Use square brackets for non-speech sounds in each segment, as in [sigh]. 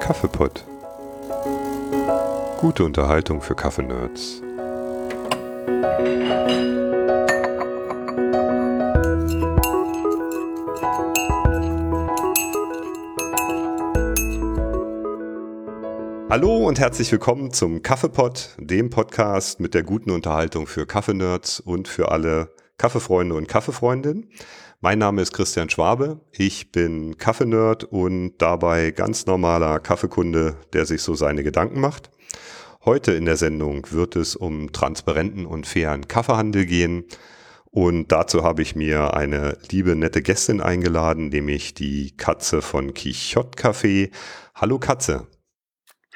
Kaffeepott. Gute Unterhaltung für Kaffeenerds. Hallo und herzlich willkommen zum Kaffeepott, dem Podcast mit der guten Unterhaltung für Kaffeenerds und für alle Kaffeefreunde und Kaffeefreundinnen. Mein Name ist Christian Schwabe. Ich bin Kaffeenerd und dabei ganz normaler Kaffeekunde, der sich so seine Gedanken macht. Heute in der Sendung wird es um transparenten und fairen Kaffeehandel gehen. Und dazu habe ich mir eine liebe, nette Gästin eingeladen, nämlich die Katze von Quichotte Café. Hallo Katze.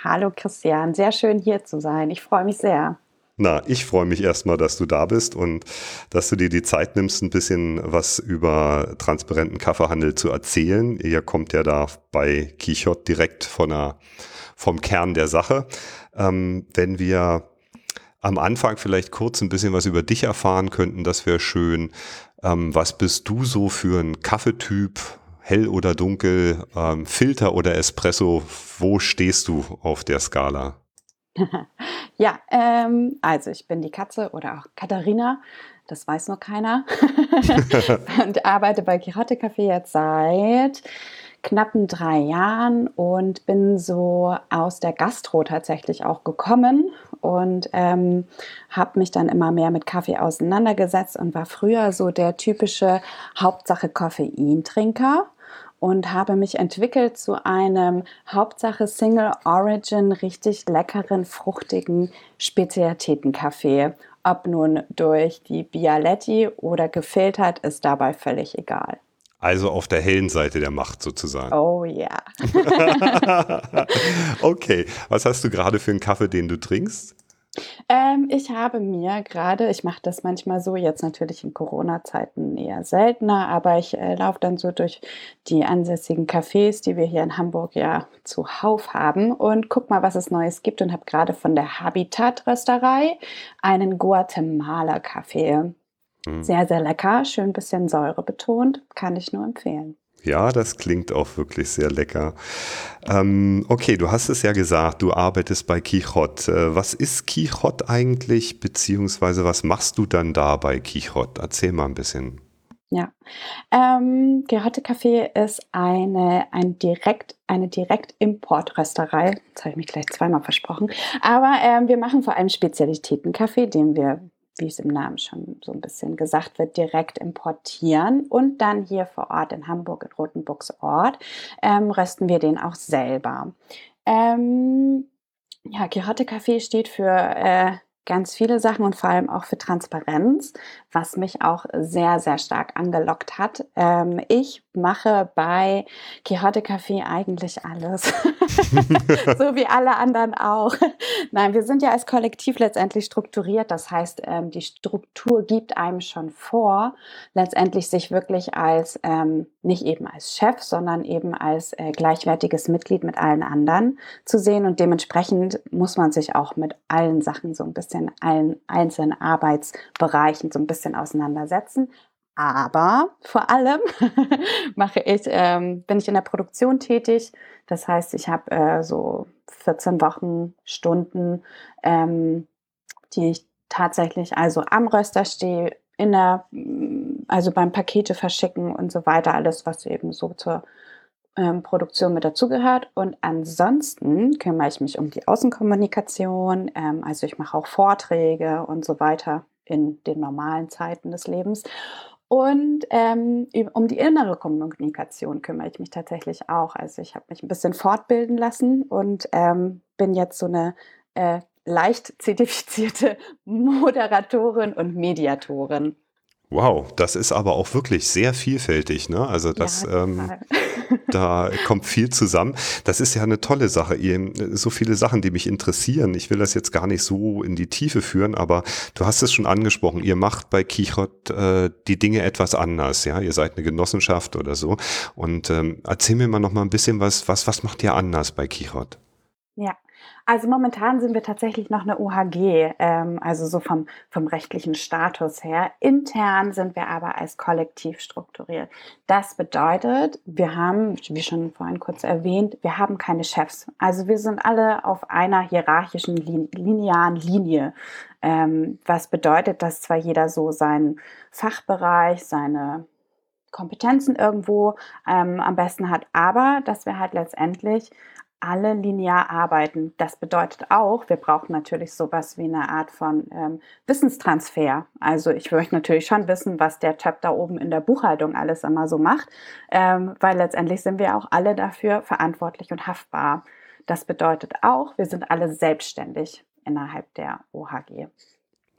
Hallo Christian, sehr schön hier zu sein. Ich freue mich sehr. Na, ich freue mich erstmal, dass du da bist und dass du dir die Zeit nimmst, ein bisschen was über transparenten Kaffeehandel zu erzählen. Ihr kommt ja da bei Quichotte direkt von der, vom Kern der Sache. Ähm, wenn wir am Anfang vielleicht kurz ein bisschen was über dich erfahren könnten, das wäre schön. Ähm, was bist du so für ein Kaffeetyp? Hell oder dunkel, ähm, Filter oder Espresso? Wo stehst du auf der Skala? [laughs] ja, ähm, also ich bin die Katze oder auch Katharina, das weiß noch keiner. [laughs] und arbeite bei Kiratte Café jetzt seit knappen drei Jahren und bin so aus der Gastro tatsächlich auch gekommen und ähm, habe mich dann immer mehr mit Kaffee auseinandergesetzt und war früher so der typische Hauptsache Koffeintrinker und habe mich entwickelt zu einem Hauptsache Single Origin richtig leckeren, fruchtigen Spezialitätenkaffee. Ob nun durch die Bialetti oder gefiltert, ist dabei völlig egal. Also auf der hellen Seite der Macht sozusagen. Oh ja. [laughs] okay, was hast du gerade für einen Kaffee, den du trinkst? Ähm, ich habe mir gerade, ich mache das manchmal so, jetzt natürlich in Corona-Zeiten eher seltener, aber ich äh, laufe dann so durch die ansässigen Cafés, die wir hier in Hamburg ja zuhauf haben und guck mal, was es Neues gibt und habe gerade von der Habitat-Rösterei einen Guatemala-Kaffee. Mhm. Sehr, sehr lecker, schön bisschen Säure betont, kann ich nur empfehlen. Ja, das klingt auch wirklich sehr lecker. Ähm, okay, du hast es ja gesagt, du arbeitest bei Quichotte. Äh, was ist Quichotte eigentlich, beziehungsweise was machst du dann da bei Quichotte? Erzähl mal ein bisschen. Ja, ähm, Quichotte Café ist eine, ein direkt, eine Direktimportrösterei. Jetzt habe ich mich gleich zweimal versprochen. Aber ähm, wir machen vor allem Spezialitätenkaffee, den wir wie es im Namen schon so ein bisschen gesagt wird, direkt importieren und dann hier vor Ort in Hamburg, in Rotenburgsort, ähm, rösten wir den auch selber. Ähm, ja, Kirotte Kaffee steht für äh, ganz viele Sachen und vor allem auch für Transparenz, was mich auch sehr, sehr stark angelockt hat. Ähm, ich mache bei Quixote Café eigentlich alles. [laughs] so wie alle anderen auch. Nein, wir sind ja als Kollektiv letztendlich strukturiert. Das heißt, ähm, die Struktur gibt einem schon vor, letztendlich sich wirklich als, ähm, nicht eben als Chef, sondern eben als äh, gleichwertiges Mitglied mit allen anderen zu sehen. Und dementsprechend muss man sich auch mit allen Sachen so ein bisschen, allen einzelnen Arbeitsbereichen so ein bisschen auseinandersetzen. Aber vor allem [laughs] mache ich, ähm, bin ich in der Produktion tätig. Das heißt, ich habe äh, so 14 Wochen, Stunden, ähm, die ich tatsächlich also am Röster stehe, in der, also beim Pakete verschicken und so weiter, alles, was eben so zur ähm, Produktion mit dazugehört. Und ansonsten kümmere ich mich um die Außenkommunikation. Ähm, also ich mache auch Vorträge und so weiter in den normalen Zeiten des Lebens. Und ähm, um die innere Kommunikation kümmere ich mich tatsächlich auch. Also ich habe mich ein bisschen fortbilden lassen und ähm, bin jetzt so eine äh, leicht zertifizierte [laughs] Moderatorin und Mediatorin. Wow, das ist aber auch wirklich sehr vielfältig, ne? Also das, ja, ähm, da kommt viel zusammen. Das ist ja eine tolle Sache. So viele Sachen, die mich interessieren. Ich will das jetzt gar nicht so in die Tiefe führen, aber du hast es schon angesprochen. Ihr macht bei Kichot äh, die Dinge etwas anders, ja? Ihr seid eine Genossenschaft oder so. Und ähm, erzähl mir mal noch mal ein bisschen was, was, was macht ihr anders bei Kichot? Ja, Also momentan sind wir tatsächlich noch eine UHG, ähm, also so vom, vom rechtlichen Status her. Intern sind wir aber als Kollektiv strukturiert. Das bedeutet, wir haben, wie schon vorhin kurz erwähnt, wir haben keine Chefs. Also wir sind alle auf einer hierarchischen, linearen Linie. Ähm, was bedeutet, dass zwar jeder so seinen Fachbereich, seine Kompetenzen irgendwo ähm, am besten hat, aber dass wir halt letztendlich alle linear arbeiten. Das bedeutet auch, wir brauchen natürlich sowas wie eine Art von ähm, Wissenstransfer. Also ich möchte natürlich schon wissen, was der Tab da oben in der Buchhaltung alles immer so macht, ähm, weil letztendlich sind wir auch alle dafür verantwortlich und haftbar. Das bedeutet auch, wir sind alle selbstständig innerhalb der OHG.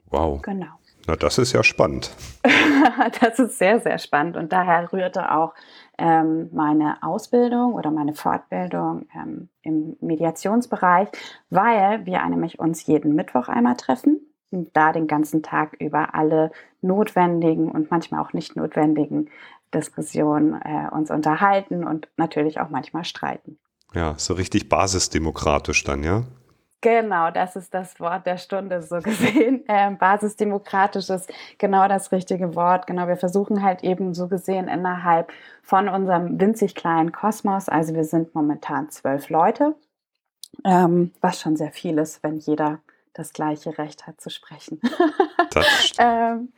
Wow. Genau. Na, das ist ja spannend. [laughs] das ist sehr, sehr spannend. Und daher rührte auch ähm, meine Ausbildung oder meine Fortbildung ähm, im Mediationsbereich, weil wir nämlich uns jeden Mittwoch einmal treffen und da den ganzen Tag über alle notwendigen und manchmal auch nicht notwendigen Diskussionen äh, uns unterhalten und natürlich auch manchmal streiten. Ja, so richtig basisdemokratisch dann, ja? Genau, das ist das Wort der Stunde so [laughs] gesehen. Ähm, basisdemokratisch ist genau das richtige Wort. Genau, wir versuchen halt eben so gesehen innerhalb von unserem winzig kleinen Kosmos, also wir sind momentan zwölf Leute, ähm, was schon sehr viel ist, wenn jeder das gleiche Recht hat zu sprechen. [laughs] ähm,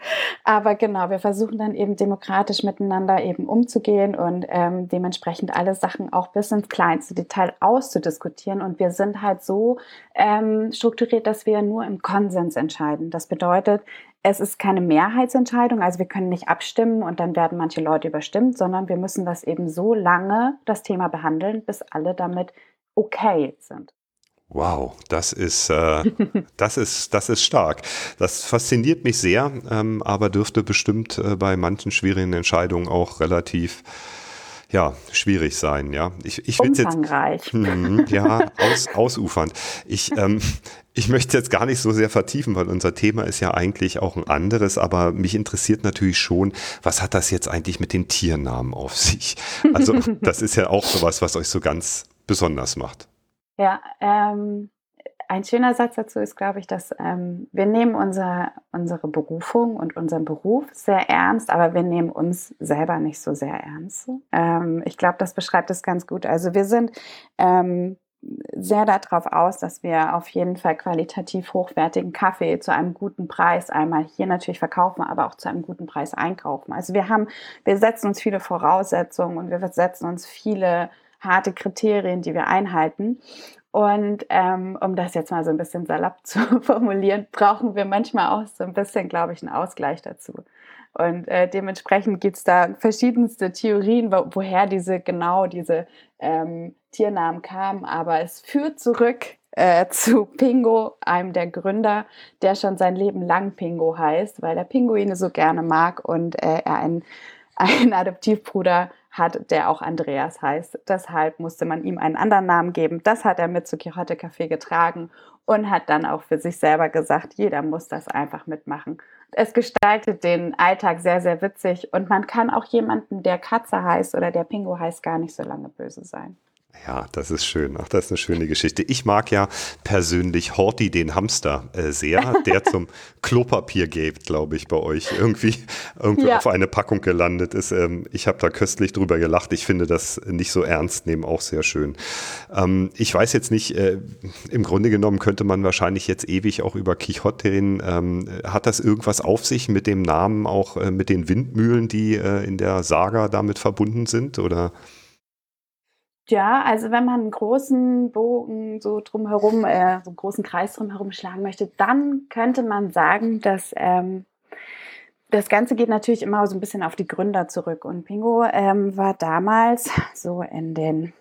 aber genau, wir versuchen dann eben demokratisch miteinander eben umzugehen und ähm, dementsprechend alle Sachen auch bis ins kleinste Detail auszudiskutieren. Und wir sind halt so ähm, strukturiert, dass wir nur im Konsens entscheiden. Das bedeutet, es ist keine Mehrheitsentscheidung, also wir können nicht abstimmen und dann werden manche Leute überstimmt, sondern wir müssen das eben so lange, das Thema behandeln, bis alle damit okay sind. Wow, das ist, äh, [laughs] das ist, das ist stark. Das fasziniert mich sehr, ähm, aber dürfte bestimmt äh, bei manchen schwierigen Entscheidungen auch relativ ja, schwierig sein, ja. Ich, ich Umfangreich. Jetzt, [laughs] hm, ja, aus, ausufernd. Ich, ähm, ich möchte jetzt gar nicht so sehr vertiefen, weil unser Thema ist ja eigentlich auch ein anderes, aber mich interessiert natürlich schon, was hat das jetzt eigentlich mit den Tiernamen auf sich? Also, [laughs] das ist ja auch sowas, was euch so ganz besonders macht. Ja, ähm, ein schöner Satz dazu ist, glaube ich, dass ähm, wir nehmen unser, unsere Berufung und unseren Beruf sehr ernst, aber wir nehmen uns selber nicht so sehr ernst. Ähm, ich glaube, das beschreibt es ganz gut. Also wir sind ähm, sehr darauf aus, dass wir auf jeden Fall qualitativ hochwertigen Kaffee zu einem guten Preis einmal hier natürlich verkaufen, aber auch zu einem guten Preis einkaufen. Also wir haben, wir setzen uns viele Voraussetzungen und wir setzen uns viele harte Kriterien, die wir einhalten. Und ähm, um das jetzt mal so ein bisschen salopp [laughs] zu formulieren, brauchen wir manchmal auch so ein bisschen, glaube ich, einen Ausgleich dazu. Und äh, dementsprechend gibt es da verschiedenste Theorien, wo, woher diese genau diese ähm, Tiernamen kamen. Aber es führt zurück äh, zu Pingo, einem der Gründer, der schon sein Leben lang Pingo heißt, weil er Pinguine so gerne mag und äh, er einen, [laughs] einen Adoptivbruder hat, der auch Andreas heißt. Deshalb musste man ihm einen anderen Namen geben. Das hat er mit zu Quixote Café getragen und hat dann auch für sich selber gesagt, jeder muss das einfach mitmachen. Es gestaltet den Alltag sehr, sehr witzig und man kann auch jemanden, der Katze heißt oder der Pingo heißt, gar nicht so lange böse sein. Ja, das ist schön. Ach, das ist eine schöne Geschichte. Ich mag ja persönlich Horty den Hamster äh, sehr, der zum [laughs] Klopapier-Gate, glaube ich, bei euch irgendwie, irgendwie ja. auf eine Packung gelandet ist. Ähm, ich habe da köstlich drüber gelacht. Ich finde das nicht so ernst nehmen auch sehr schön. Ähm, ich weiß jetzt nicht, äh, im Grunde genommen könnte man wahrscheinlich jetzt ewig auch über Quixote reden. Ähm, hat das irgendwas auf sich mit dem Namen, auch äh, mit den Windmühlen, die äh, in der Saga damit verbunden sind? Oder? Ja, also wenn man einen großen Bogen so drumherum, äh, so einen großen Kreis drumherum schlagen möchte, dann könnte man sagen, dass ähm, das Ganze geht natürlich immer so ein bisschen auf die Gründer zurück. Und Pingo ähm, war damals [laughs] so in den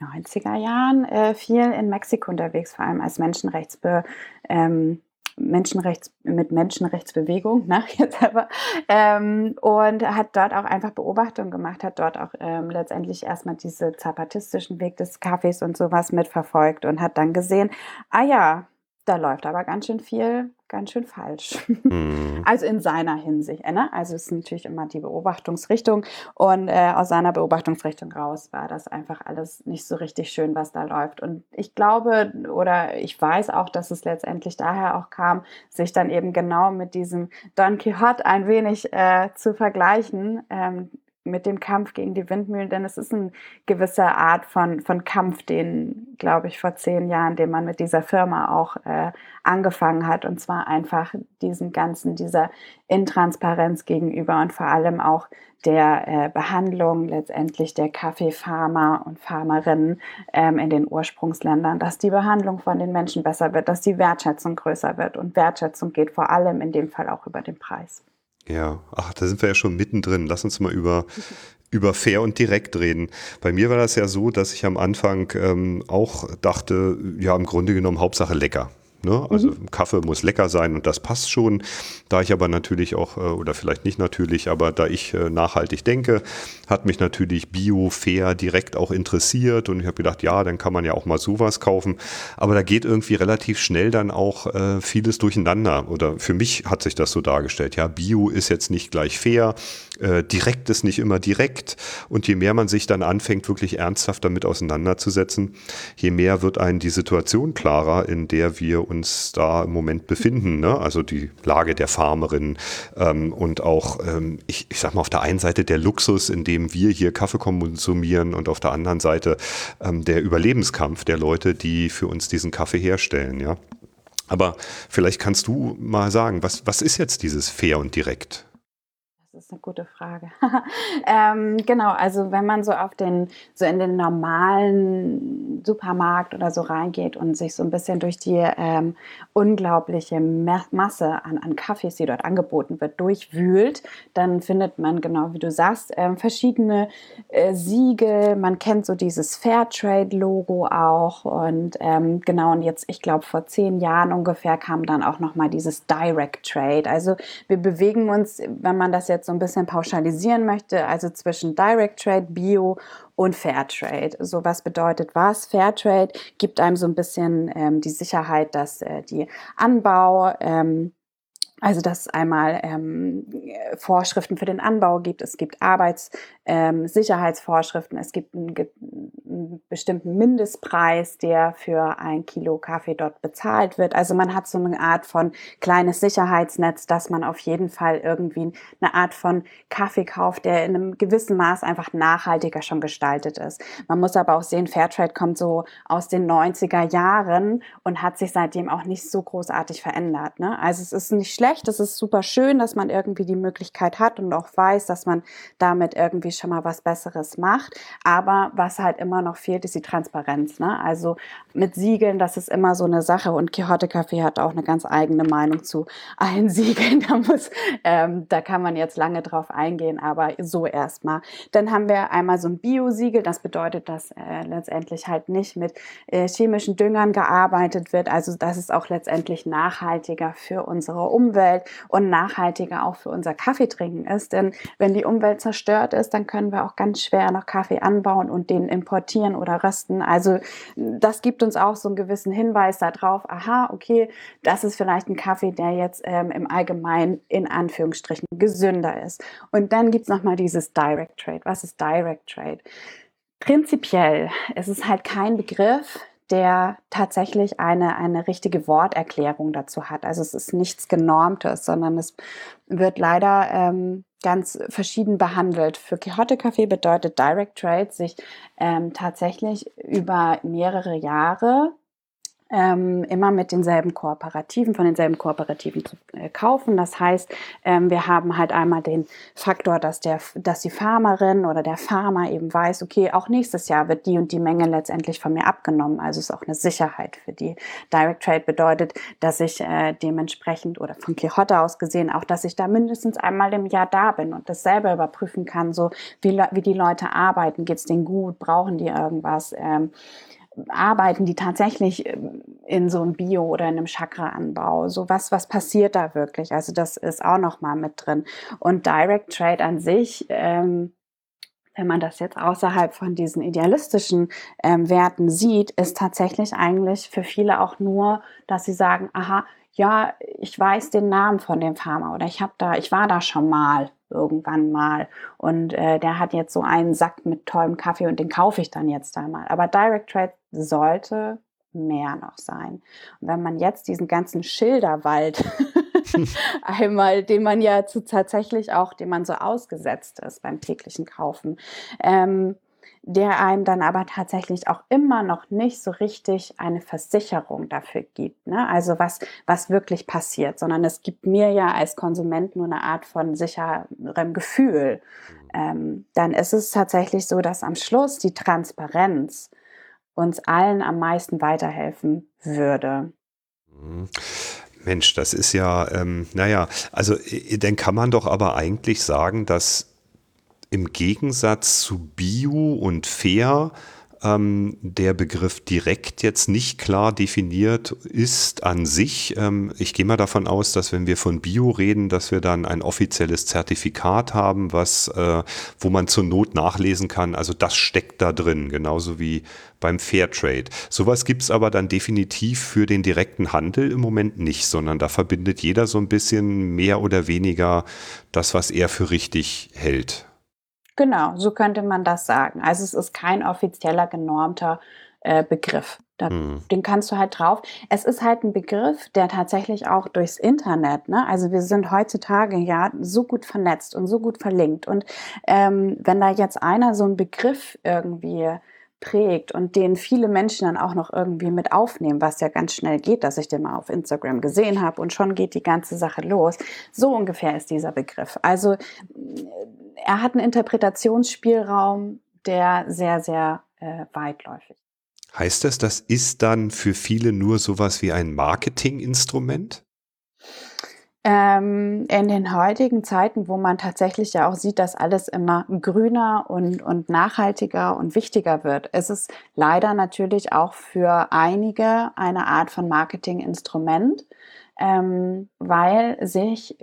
90er Jahren äh, viel in Mexiko unterwegs, vor allem als Menschenrechtsbe ähm, Menschenrechts, mit Menschenrechtsbewegung, [laughs] ne, jetzt aber, ähm, und hat dort auch einfach Beobachtungen gemacht, hat dort auch ähm, letztendlich erstmal diese zapatistischen Weg des Kaffees und sowas mitverfolgt und hat dann gesehen, ah ja, da läuft aber ganz schön viel ganz schön falsch. Mhm. Also in seiner Hinsicht. Ne? Also es ist natürlich immer die Beobachtungsrichtung und äh, aus seiner Beobachtungsrichtung raus war das einfach alles nicht so richtig schön, was da läuft. Und ich glaube oder ich weiß auch, dass es letztendlich daher auch kam, sich dann eben genau mit diesem Don Quixote ein wenig äh, zu vergleichen. Ähm, mit dem Kampf gegen die Windmühlen, denn es ist eine gewisse Art von, von Kampf, den, glaube ich, vor zehn Jahren, den man mit dieser Firma auch äh, angefangen hat. Und zwar einfach diesen ganzen, dieser Intransparenz gegenüber und vor allem auch der äh, Behandlung letztendlich der Kaffeefarmer und Farmerinnen ähm, in den Ursprungsländern, dass die Behandlung von den Menschen besser wird, dass die Wertschätzung größer wird. Und Wertschätzung geht vor allem in dem Fall auch über den Preis. Ja, ach, da sind wir ja schon mittendrin. Lass uns mal über, [laughs] über fair und direkt reden. Bei mir war das ja so, dass ich am Anfang ähm, auch dachte, ja, im Grunde genommen Hauptsache lecker. Ne? Also mhm. Kaffee muss lecker sein und das passt schon. Da ich aber natürlich auch, äh, oder vielleicht nicht natürlich, aber da ich äh, nachhaltig denke, hat mich natürlich Bio, Fair direkt auch interessiert und ich habe gedacht, ja, dann kann man ja auch mal sowas kaufen. Aber da geht irgendwie relativ schnell dann auch äh, vieles durcheinander. Oder für mich hat sich das so dargestellt. Ja, Bio ist jetzt nicht gleich fair, äh, direkt ist nicht immer direkt. Und je mehr man sich dann anfängt, wirklich ernsthaft damit auseinanderzusetzen, je mehr wird einem die Situation klarer, in der wir uns da im Moment befinden. Ne? Also die Lage der Farmerin ähm, und auch, ähm, ich, ich sag mal, auf der einen Seite der Luxus, in dem wir hier Kaffee konsumieren und auf der anderen Seite ähm, der Überlebenskampf der Leute, die für uns diesen Kaffee herstellen. Ja? Aber vielleicht kannst du mal sagen, was, was ist jetzt dieses fair und direkt? Ist eine gute Frage. [laughs] ähm, genau, also wenn man so auf den, so in den normalen Supermarkt oder so reingeht und sich so ein bisschen durch die ähm, unglaubliche Masse an, an Kaffees, die dort angeboten wird, durchwühlt, dann findet man, genau wie du sagst, ähm, verschiedene äh, Siegel. Man kennt so dieses Fairtrade-Logo auch. Und ähm, genau, und jetzt, ich glaube, vor zehn Jahren ungefähr kam dann auch nochmal dieses Direct Trade. Also wir bewegen uns, wenn man das jetzt so ein bisschen pauschalisieren möchte, also zwischen Direct Trade, Bio und Fair Trade. So was bedeutet was? Fair Trade gibt einem so ein bisschen ähm, die Sicherheit, dass äh, die Anbau ähm, also, dass es einmal ähm, Vorschriften für den Anbau gibt, es gibt Arbeitssicherheitsvorschriften, ähm, es gibt einen, einen, bestimmten Mindestpreis, der für ein Kilo Kaffee dort bezahlt wird. Also man hat so eine Art von kleines Sicherheitsnetz, dass man auf jeden Fall irgendwie eine Art von Kaffee kauft, der in einem gewissen Maß einfach nachhaltiger schon gestaltet ist. Man muss aber auch sehen, Fairtrade kommt so aus den 90er Jahren und hat sich seitdem auch nicht so großartig verändert. Ne? Also es ist nicht schlecht, schlecht. Es ist super schön, dass man irgendwie die Möglichkeit hat und auch weiß, dass man damit irgendwie schon mal was Besseres macht. Aber was halt immer noch fehlt, ist die Transparenz. Ne? Also mit Siegeln, das ist immer so eine Sache. Und Quixote Café hat auch eine ganz eigene Meinung zu allen [laughs] Siegeln. Da, muss, ähm, da kann man jetzt lange drauf eingehen, aber so erstmal. Dann haben wir einmal so ein Bio-Siegel. Das bedeutet, dass äh, letztendlich halt nicht mit äh, chemischen Düngern gearbeitet wird. Also das ist auch letztendlich nachhaltiger für unsere Umwelt Umwelt und nachhaltiger auch für unser Kaffeetrinken ist. Denn wenn die Umwelt zerstört ist, dann können wir auch ganz schwer noch Kaffee anbauen und den importieren oder rösten. Also das gibt uns auch so einen gewissen Hinweis darauf, aha, okay, das ist vielleicht ein Kaffee, der jetzt ähm, im Allgemeinen in Anführungsstrichen gesünder ist. Und dann gibt es nochmal dieses Direct Trade. Was ist Direct Trade? Prinzipiell ist es halt kein Begriff, der tatsächlich eine, eine richtige Worterklärung dazu hat. Also es ist nichts Genormtes, sondern es wird leider ähm, ganz verschieden behandelt. Für Quixote Café bedeutet Direct Trade, sich ähm, tatsächlich über mehrere Jahre ähm, immer mit denselben Kooperativen, von denselben Kooperativen zu äh, kaufen. Das heißt, ähm, wir haben halt einmal den Faktor, dass, der, dass die Farmerin oder der Farmer eben weiß, okay, auch nächstes Jahr wird die und die Menge letztendlich von mir abgenommen. Also ist auch eine Sicherheit für die. Direct Trade bedeutet, dass ich äh, dementsprechend oder von Quixote aus gesehen auch, dass ich da mindestens einmal im Jahr da bin und das selber überprüfen kann, so wie, wie die Leute arbeiten, geht's denen gut, brauchen die irgendwas. Ähm, arbeiten die tatsächlich ähm, in so einem Bio- oder in einem Chakra-Anbau? So was, was passiert da wirklich? Also das ist auch noch mal mit drin. Und Direct Trade an sich, ähm, wenn man das jetzt außerhalb von diesen idealistischen ähm, Werten sieht, ist tatsächlich eigentlich für viele auch nur, dass sie sagen, aha, ja, ich weiß den Namen von dem Farmer oder ich habe da, ich war da schon mal irgendwann mal und äh, der hat jetzt so einen Sack mit tollem Kaffee und den kaufe ich dann jetzt da mal. Aber Direct Trade sollte mehr noch sein. Und wenn man jetzt diesen ganzen Schilderwald [laughs] einmal, den man ja zu, tatsächlich auch, dem man so ausgesetzt ist beim täglichen Kaufen, ähm, der einem dann aber tatsächlich auch immer noch nicht so richtig eine Versicherung dafür gibt. Ne? Also was, was wirklich passiert, sondern es gibt mir ja als Konsument nur eine Art von sicherem Gefühl. Mhm. Ähm, dann ist es tatsächlich so, dass am Schluss die Transparenz uns allen am meisten weiterhelfen würde. Mhm. Mensch, das ist ja, ähm, naja, also dann kann man doch aber eigentlich sagen, dass im Gegensatz zu Bio und Fair ähm, der Begriff direkt jetzt nicht klar definiert ist an sich. Ähm, ich gehe mal davon aus, dass wenn wir von Bio reden, dass wir dann ein offizielles Zertifikat haben, was, äh, wo man zur Not nachlesen kann. Also das steckt da drin, genauso wie beim Fairtrade. Sowas gibt's aber dann definitiv für den direkten Handel im Moment nicht, sondern da verbindet jeder so ein bisschen mehr oder weniger das, was er für richtig hält. Genau, so könnte man das sagen. Also es ist kein offizieller genormter äh, Begriff. Da, mhm. Den kannst du halt drauf. Es ist halt ein Begriff, der tatsächlich auch durchs Internet, ne? Also wir sind heutzutage ja so gut vernetzt und so gut verlinkt. Und ähm, wenn da jetzt einer so einen Begriff irgendwie prägt und den viele Menschen dann auch noch irgendwie mit aufnehmen, was ja ganz schnell geht, dass ich den mal auf Instagram gesehen habe und schon geht die ganze Sache los. So ungefähr ist dieser Begriff. Also er hat einen Interpretationsspielraum, der sehr, sehr äh, weitläufig. Heißt das, das ist dann für viele nur sowas wie ein Marketinginstrument? Ähm, in den heutigen Zeiten, wo man tatsächlich ja auch sieht, dass alles immer grüner und, und nachhaltiger und wichtiger wird, ist es leider natürlich auch für einige eine Art von Marketinginstrument, ähm, weil sich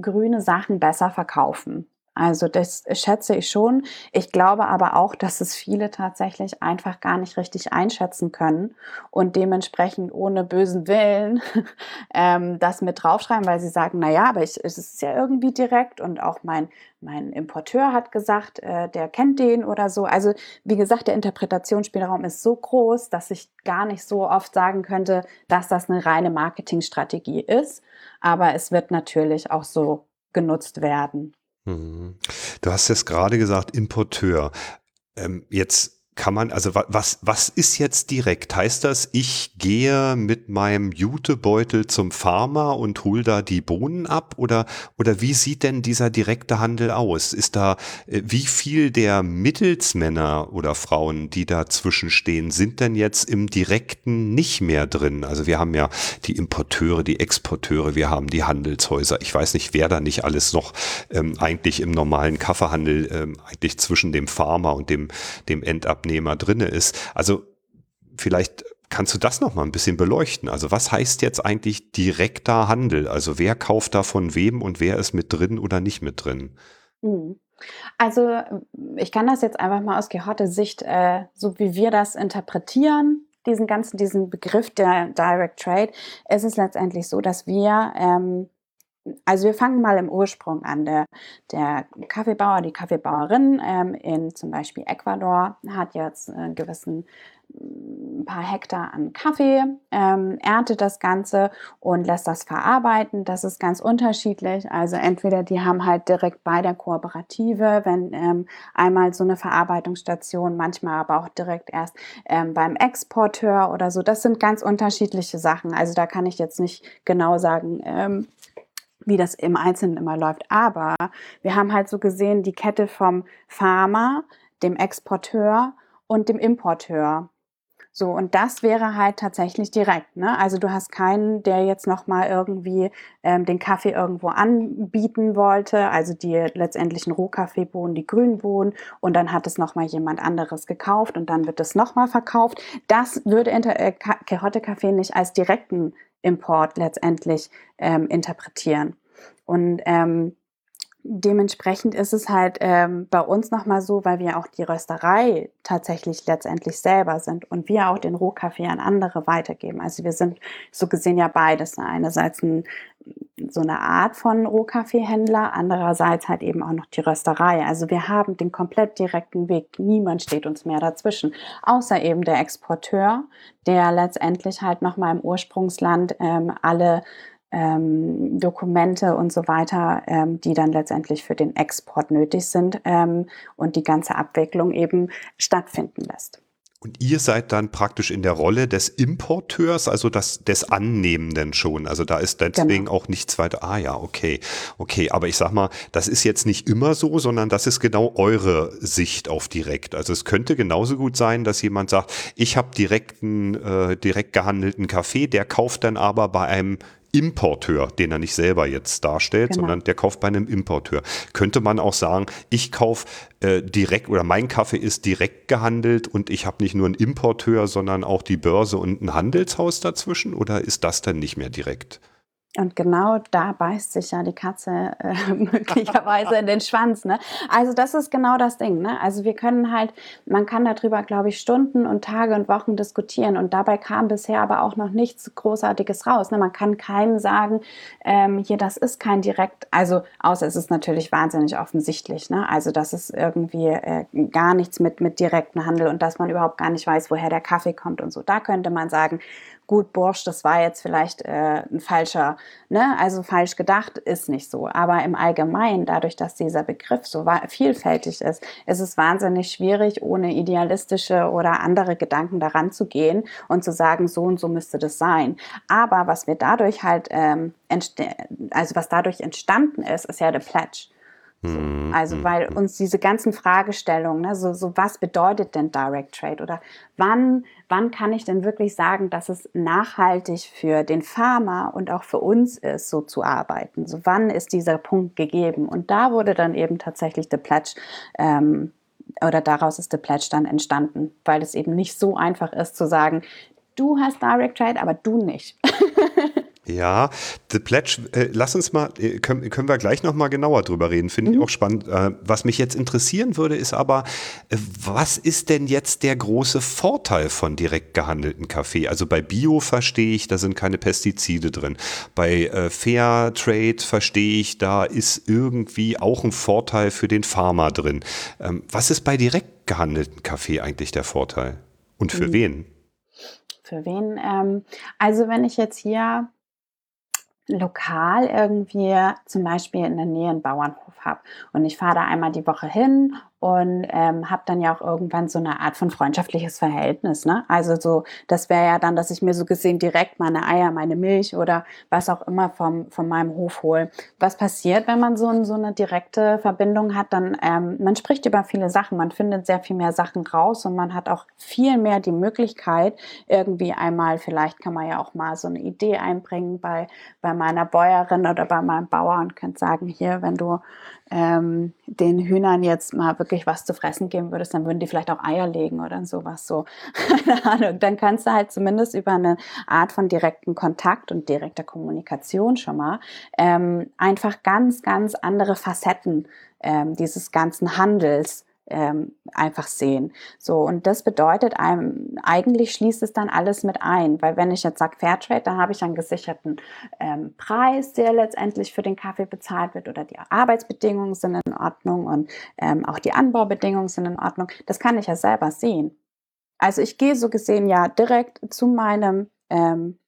grüne Sachen besser verkaufen. Also das schätze ich schon. Ich glaube aber auch, dass es viele tatsächlich einfach gar nicht richtig einschätzen können und dementsprechend ohne bösen Willen [laughs] ähm, das mit draufschreiben, weil sie sagen, na ja, aber ich, es ist ja irgendwie direkt und auch mein, mein Importeur hat gesagt, äh, der kennt den oder so. Also wie gesagt, der Interpretationsspielraum ist so groß, dass ich gar nicht so oft sagen könnte, dass das eine reine Marketingstrategie ist. Aber es wird natürlich auch so genutzt werden. Mhm. Du hast jetzt gerade gesagt, Importeur. Ähm, jetzt kann man, also was, was ist jetzt direkt? Heißt das, ich gehe mit meinem Jutebeutel zum Farmer und hol da die Bohnen ab? Oder, oder wie sieht denn dieser direkte Handel aus? Ist da, äh, wie viel der Mittelsmänner oder Frauen, die dazwischen stehen, sind denn jetzt im direkten nicht mehr drin? Also wir haben ja die Importeure, die Exporteure, wir haben die Handelshäuser. Ich weiß nicht, wer da nicht alles noch ähm, eigentlich im normalen Kaffeehandel ähm, eigentlich zwischen dem Farmer und dem, dem Endab Abnehmer drinne ist. Also vielleicht kannst du das noch mal ein bisschen beleuchten. Also was heißt jetzt eigentlich direkter Handel? Also wer kauft da von wem und wer ist mit drin oder nicht mit drin? Mhm. Also ich kann das jetzt einfach mal aus gehörter Sicht, äh, so wie wir das interpretieren, diesen ganzen, diesen Begriff der Direct Trade, ist es letztendlich so, dass wir ähm, also wir fangen mal im Ursprung an. Der, der Kaffeebauer, die Kaffeebauerin ähm, in zum Beispiel Ecuador hat jetzt einen gewissen ein paar Hektar an Kaffee, ähm, erntet das Ganze und lässt das verarbeiten. Das ist ganz unterschiedlich. Also entweder die haben halt direkt bei der Kooperative, wenn ähm, einmal so eine Verarbeitungsstation, manchmal aber auch direkt erst ähm, beim Exporteur oder so. Das sind ganz unterschiedliche Sachen. Also da kann ich jetzt nicht genau sagen, ähm, wie das im Einzelnen immer läuft. Aber wir haben halt so gesehen die Kette vom Farmer, dem Exporteur und dem Importeur. So, und das wäre halt tatsächlich direkt. Ne? Also du hast keinen, der jetzt nochmal irgendwie ähm, den Kaffee irgendwo anbieten wollte, also die letztendlichen Rohkaffeebohnen, die Grünbohnen, und dann hat es nochmal jemand anderes gekauft und dann wird es nochmal verkauft. Das würde Inter äh, Quixote Kaffee nicht als direkten Import letztendlich ähm, interpretieren. Und ähm, dementsprechend ist es halt ähm, bei uns nochmal so, weil wir auch die Rösterei tatsächlich letztendlich selber sind und wir auch den Rohkaffee an andere weitergeben. Also wir sind so gesehen ja beides. Ne? Einerseits ein, so eine Art von Rohkaffeehändler, andererseits halt eben auch noch die Rösterei. Also wir haben den komplett direkten Weg. Niemand steht uns mehr dazwischen, außer eben der Exporteur, der letztendlich halt nochmal im Ursprungsland ähm, alle ähm, Dokumente und so weiter, ähm, die dann letztendlich für den Export nötig sind ähm, und die ganze Abwicklung eben stattfinden lässt. Und ihr seid dann praktisch in der Rolle des Importeurs, also das, des Annehmenden schon. Also da ist deswegen genau. auch nichts weiter. Ah ja, okay, okay. Aber ich sag mal, das ist jetzt nicht immer so, sondern das ist genau eure Sicht auf direkt. Also es könnte genauso gut sein, dass jemand sagt, ich habe direkten, äh, direkt gehandelten Kaffee, der kauft dann aber bei einem Importeur, den er nicht selber jetzt darstellt, genau. sondern der kauft bei einem Importeur. Könnte man auch sagen, ich kaufe äh, direkt oder mein Kaffee ist direkt gehandelt und ich habe nicht nur einen Importeur, sondern auch die Börse und ein Handelshaus dazwischen oder ist das dann nicht mehr direkt? Und genau da beißt sich ja die Katze äh, [laughs] möglicherweise in den Schwanz. Ne? Also das ist genau das Ding. Ne? Also wir können halt, man kann darüber, glaube ich, Stunden und Tage und Wochen diskutieren. Und dabei kam bisher aber auch noch nichts Großartiges raus. Ne? Man kann keinem sagen, ähm, hier, das ist kein direkt, also außer es ist natürlich wahnsinnig offensichtlich. Ne? Also das ist irgendwie äh, gar nichts mit, mit direktem Handel und dass man überhaupt gar nicht weiß, woher der Kaffee kommt und so. Da könnte man sagen, gut, Borsch, das war jetzt vielleicht äh, ein falscher, ne, also falsch gedacht, ist nicht so. Aber im Allgemeinen, dadurch, dass dieser Begriff so vielfältig ist, ist es wahnsinnig schwierig, ohne idealistische oder andere Gedanken daran zu gehen und zu sagen, so und so müsste das sein. Aber was wir dadurch halt, ähm, also was dadurch entstanden ist, ist ja der Pledge. Mhm, also mhm, weil mhm. uns diese ganzen Fragestellungen, ne, so, so was bedeutet denn Direct Trade oder wann, wann kann ich denn wirklich sagen, dass es nachhaltig für den Farmer und auch für uns ist, so zu arbeiten? So wann ist dieser Punkt gegeben? Und da wurde dann eben tatsächlich The Pledge ähm, oder daraus ist The Pledge dann entstanden, weil es eben nicht so einfach ist zu sagen, du hast Direct Trade, aber du nicht. [laughs] Ja, The Pledge, äh, lass uns mal, äh, können, können wir gleich nochmal genauer drüber reden, finde mhm. ich auch spannend. Äh, was mich jetzt interessieren würde, ist aber, äh, was ist denn jetzt der große Vorteil von direkt gehandelten Kaffee? Also bei Bio verstehe ich, da sind keine Pestizide drin. Bei äh, Fair Trade verstehe ich, da ist irgendwie auch ein Vorteil für den Farmer drin. Ähm, was ist bei direkt gehandelten Kaffee eigentlich der Vorteil? Und für mhm. wen? Für wen? Ähm, also wenn ich jetzt hier lokal irgendwie zum Beispiel in der Nähe einen Bauernhof habe und ich fahre da einmal die Woche hin und ähm, habe dann ja auch irgendwann so eine Art von freundschaftliches Verhältnis. Ne? Also so, das wäre ja dann, dass ich mir so gesehen direkt meine Eier, meine Milch oder was auch immer vom, von meinem Hof hole. Was passiert, wenn man so, so eine direkte Verbindung hat? Dann ähm, man spricht über viele Sachen, man findet sehr viel mehr Sachen raus und man hat auch viel mehr die Möglichkeit, irgendwie einmal, vielleicht kann man ja auch mal so eine Idee einbringen bei, bei meiner Bäuerin oder bei meinem Bauer und könnt sagen, hier, wenn du ähm, den Hühnern jetzt mal wirklich was zu fressen geben würdest, dann würden die vielleicht auch Eier legen oder sowas so. [laughs] Dann kannst du halt zumindest über eine Art von direkten Kontakt und direkter Kommunikation schon mal ähm, einfach ganz, ganz andere Facetten ähm, dieses ganzen Handels ähm, einfach sehen. So, und das bedeutet einem, eigentlich schließt es dann alles mit ein, weil wenn ich jetzt sage Fairtrade, dann habe ich einen gesicherten ähm, Preis, der letztendlich für den Kaffee bezahlt wird oder die Arbeitsbedingungen sind in Ordnung und ähm, auch die Anbaubedingungen sind in Ordnung. Das kann ich ja selber sehen. Also ich gehe so gesehen ja direkt zu meinem ähm,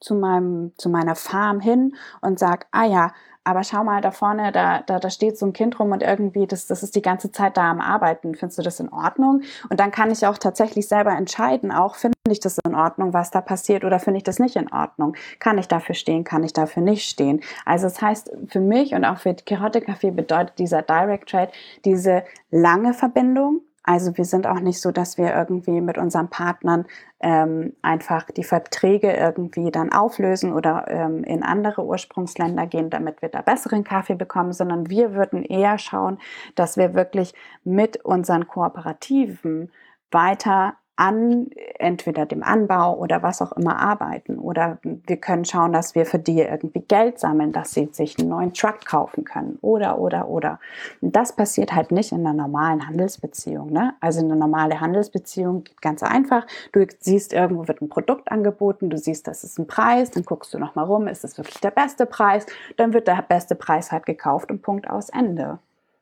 zu meinem zu meiner Farm hin und sage, ah ja, aber schau mal da vorne, da, da, da steht so ein Kind rum und irgendwie, das, das ist die ganze Zeit da am Arbeiten. Findest du das in Ordnung? Und dann kann ich auch tatsächlich selber entscheiden, auch finde ich das in Ordnung, was da passiert oder finde ich das nicht in Ordnung? Kann ich dafür stehen, kann ich dafür nicht stehen? Also das heißt, für mich und auch für Quixote Café bedeutet dieser Direct Trade diese lange Verbindung, also wir sind auch nicht so, dass wir irgendwie mit unseren Partnern ähm, einfach die Verträge irgendwie dann auflösen oder ähm, in andere Ursprungsländer gehen, damit wir da besseren Kaffee bekommen, sondern wir würden eher schauen, dass wir wirklich mit unseren Kooperativen weiter an entweder dem Anbau oder was auch immer arbeiten. Oder wir können schauen, dass wir für die irgendwie Geld sammeln, dass sie sich einen neuen Truck kaufen können. Oder, oder, oder. Und das passiert halt nicht in einer normalen Handelsbeziehung. Ne? Also eine normale Handelsbeziehung geht ganz einfach. Du siehst, irgendwo wird ein Produkt angeboten, du siehst, das ist ein Preis, dann guckst du nochmal rum, ist das wirklich der beste Preis? Dann wird der beste Preis halt gekauft und Punkt aus Ende.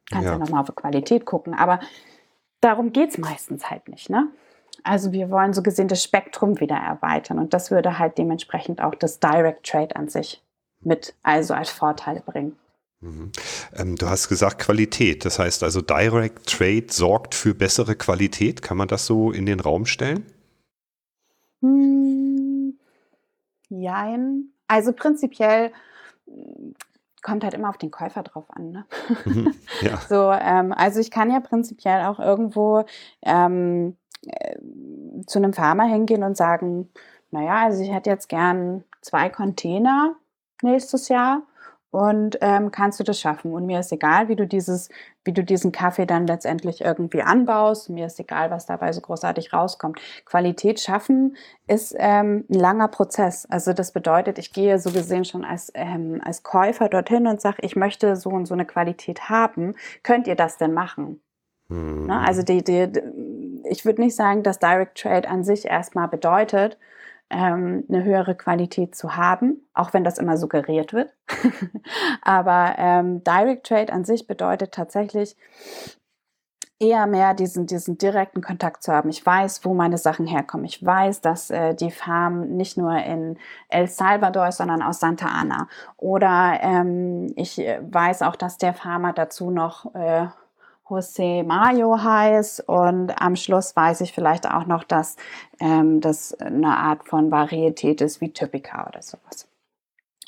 Kannst ja, ja nochmal auf Qualität gucken. Aber darum geht es meistens halt nicht. Ne? Also wir wollen so gesehen das Spektrum wieder erweitern und das würde halt dementsprechend auch das Direct Trade an sich mit also als Vorteil bringen. Mhm. Ähm, du hast gesagt Qualität, das heißt also Direct Trade sorgt für bessere Qualität. Kann man das so in den Raum stellen? Hm, jein. Also prinzipiell hm, kommt halt immer auf den Käufer drauf an. Ne? Mhm, ja. [laughs] So, ähm, also ich kann ja prinzipiell auch irgendwo ähm, äh, zu einem Farmer hingehen und sagen, naja, also ich hätte jetzt gern zwei Container nächstes Jahr und ähm, kannst du das schaffen? Und mir ist egal, wie du dieses, wie du diesen Kaffee dann letztendlich irgendwie anbaust. Mir ist egal, was dabei so großartig rauskommt. Qualität schaffen ist ähm, ein langer Prozess. Also das bedeutet, ich gehe so gesehen schon als, ähm, als Käufer dorthin und sage, ich möchte so und so eine Qualität haben. Könnt ihr das denn machen? Mhm. Ne? Also die, die, ich würde nicht sagen, dass Direct Trade an sich erstmal bedeutet, ähm, eine höhere Qualität zu haben, auch wenn das immer suggeriert wird. [laughs] Aber ähm, Direct Trade an sich bedeutet tatsächlich eher mehr diesen, diesen direkten Kontakt zu haben. Ich weiß, wo meine Sachen herkommen. Ich weiß, dass äh, die Farm nicht nur in El Salvador ist, sondern aus Santa Ana. Oder ähm, ich äh, weiß auch, dass der Farmer dazu noch äh, José Mayo heißt und am Schluss weiß ich vielleicht auch noch, dass ähm, das eine Art von Varietät ist wie Typica oder sowas.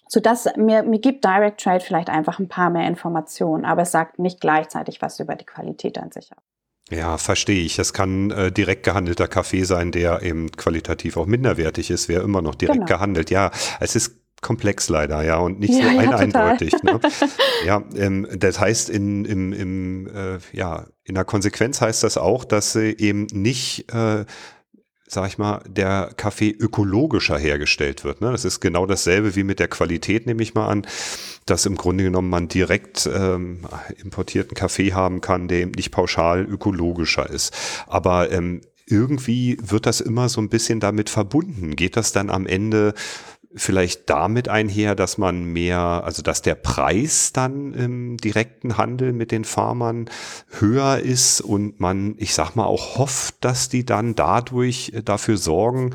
Sodass mir, mir gibt Direct Trade vielleicht einfach ein paar mehr Informationen, aber es sagt nicht gleichzeitig was über die Qualität an sich aus. Ja, verstehe ich. Es kann äh, direkt gehandelter Kaffee sein, der eben qualitativ auch minderwertig ist, wäre immer noch direkt genau. gehandelt. Ja, es ist komplex leider, ja, und nicht ja, so ja, eindeutig. Ne? [laughs] ja, ähm, das heißt, in, im, im, äh, ja, in der Konsequenz heißt das auch, dass äh, eben nicht äh, sag ich mal, der Kaffee ökologischer hergestellt wird. Ne? Das ist genau dasselbe wie mit der Qualität, nehme ich mal an, dass im Grunde genommen man direkt ähm, importierten Kaffee haben kann, der eben nicht pauschal ökologischer ist. Aber ähm, irgendwie wird das immer so ein bisschen damit verbunden. Geht das dann am Ende vielleicht damit einher, dass man mehr, also dass der Preis dann im direkten Handel mit den Farmern höher ist und man, ich sag mal, auch hofft, dass die dann dadurch äh, dafür sorgen,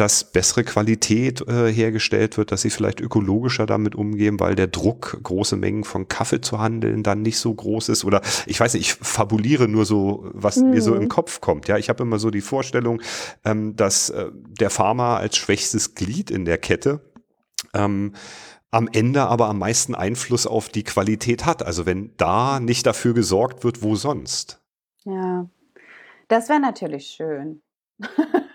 dass bessere Qualität äh, hergestellt wird, dass sie vielleicht ökologischer damit umgehen, weil der Druck, große Mengen von Kaffee zu handeln, dann nicht so groß ist. Oder ich weiß nicht, ich fabuliere nur so, was mhm. mir so im mhm. Kopf kommt. Ja, ich habe immer so die Vorstellung, ähm, dass äh, der Farmer als schwächstes Glied in der Kette ähm, am Ende aber am meisten Einfluss auf die Qualität hat. Also wenn da nicht dafür gesorgt wird, wo sonst? Ja, das wäre natürlich schön. [laughs]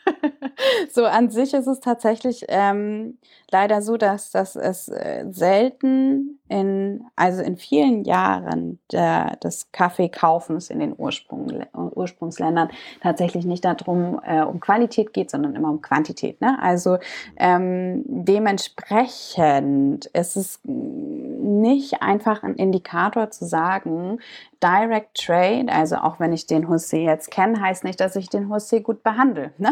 [laughs] so an sich ist es tatsächlich ähm, leider so, dass, dass es äh, selten in, also in vielen Jahren der, des Kaffeekaufens in den Ursprung, Ursprungsländern tatsächlich nicht darum äh, um Qualität geht, sondern immer um Quantität. Ne? Also ähm, dementsprechend ist es nicht einfach ein Indikator zu sagen, Direct Trade, also auch wenn ich den José jetzt kenne, heißt nicht, dass ich den José gut behandle. Ne?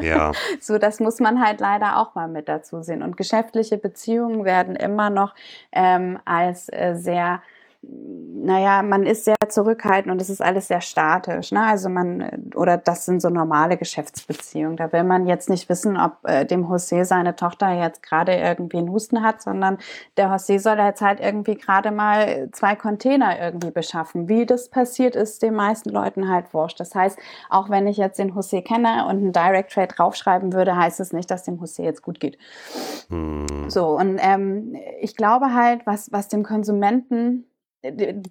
Ja. [laughs] so, das muss man halt leider auch mal mit dazu sehen. Und geschäftliche Beziehungen werden immer noch ähm, als äh, sehr naja, man ist sehr zurückhaltend und es ist alles sehr statisch. Ne? Also man, oder das sind so normale Geschäftsbeziehungen. Da will man jetzt nicht wissen, ob äh, dem José seine Tochter jetzt gerade irgendwie einen Husten hat, sondern der José soll jetzt halt irgendwie gerade mal zwei Container irgendwie beschaffen. Wie das passiert, ist den meisten Leuten halt wurscht. Das heißt, auch wenn ich jetzt den José kenne und einen Direct Trade draufschreiben würde, heißt es nicht, dass dem José jetzt gut geht. Hm. So, und ähm, ich glaube halt, was, was dem Konsumenten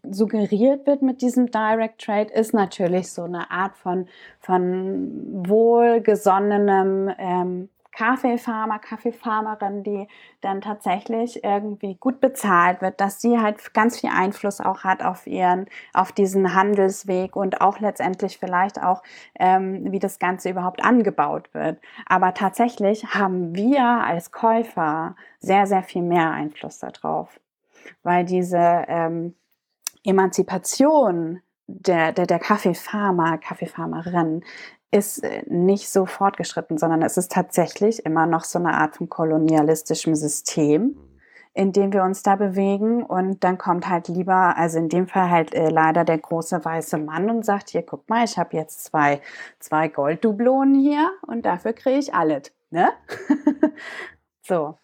suggeriert wird mit diesem Direct Trade, ist natürlich so eine Art von, von wohlgesonnenem ähm, Kaffeefarmer, Kaffeefarmerin, die dann tatsächlich irgendwie gut bezahlt wird, dass sie halt ganz viel Einfluss auch hat auf ihren, auf diesen Handelsweg und auch letztendlich vielleicht auch, ähm, wie das Ganze überhaupt angebaut wird. Aber tatsächlich haben wir als Käufer sehr, sehr viel mehr Einfluss darauf, weil diese ähm, Emanzipation der, der, der Kaffeefarmer, Kaffeefarmerin ist äh, nicht so fortgeschritten, sondern es ist tatsächlich immer noch so eine Art von kolonialistischem System, in dem wir uns da bewegen. Und dann kommt halt lieber, also in dem Fall halt äh, leider der große weiße Mann und sagt, hier, guck mal, ich habe jetzt zwei, zwei Golddublonen hier und dafür kriege ich alles. Ne? [laughs] so.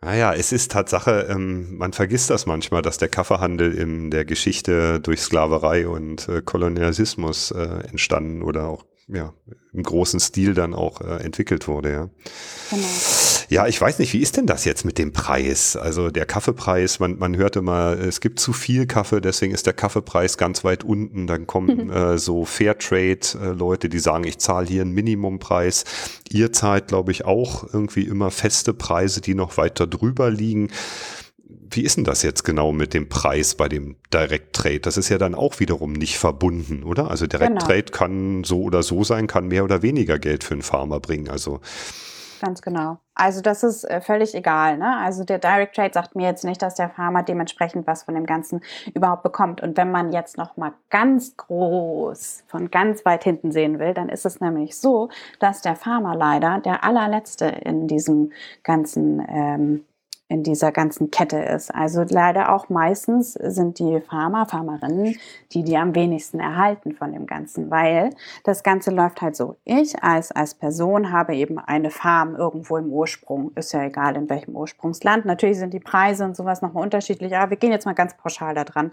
Naja, es ist Tatsache, ähm, man vergisst das manchmal, dass der Kaffeehandel in der Geschichte durch Sklaverei und äh, Kolonialismus äh, entstanden oder auch ja, im großen Stil dann auch äh, entwickelt wurde. Ja. Genau. Ja, ich weiß nicht, wie ist denn das jetzt mit dem Preis? Also der Kaffeepreis, man, man hörte mal, es gibt zu viel Kaffee, deswegen ist der Kaffeepreis ganz weit unten. Dann kommen [laughs] äh, so Fairtrade-Leute, die sagen, ich zahle hier einen Minimumpreis. Ihr zahlt, glaube ich, auch irgendwie immer feste Preise, die noch weiter drüber liegen wie ist denn das jetzt genau mit dem Preis bei dem Direct Trade? Das ist ja dann auch wiederum nicht verbunden, oder? Also Direct genau. Trade kann so oder so sein, kann mehr oder weniger Geld für einen Farmer bringen. Also Ganz genau. Also das ist äh, völlig egal. Ne? Also der Direct Trade sagt mir jetzt nicht, dass der Farmer dementsprechend was von dem Ganzen überhaupt bekommt. Und wenn man jetzt noch mal ganz groß von ganz weit hinten sehen will, dann ist es nämlich so, dass der Farmer leider der allerletzte in diesem ganzen ähm, in dieser ganzen Kette ist. Also leider auch meistens sind die Farmer, Farmerinnen, die die am wenigsten erhalten von dem Ganzen, weil das Ganze läuft halt so. Ich als, als Person habe eben eine Farm irgendwo im Ursprung, ist ja egal in welchem Ursprungsland. Natürlich sind die Preise und sowas nochmal unterschiedlich, aber wir gehen jetzt mal ganz pauschal da dran.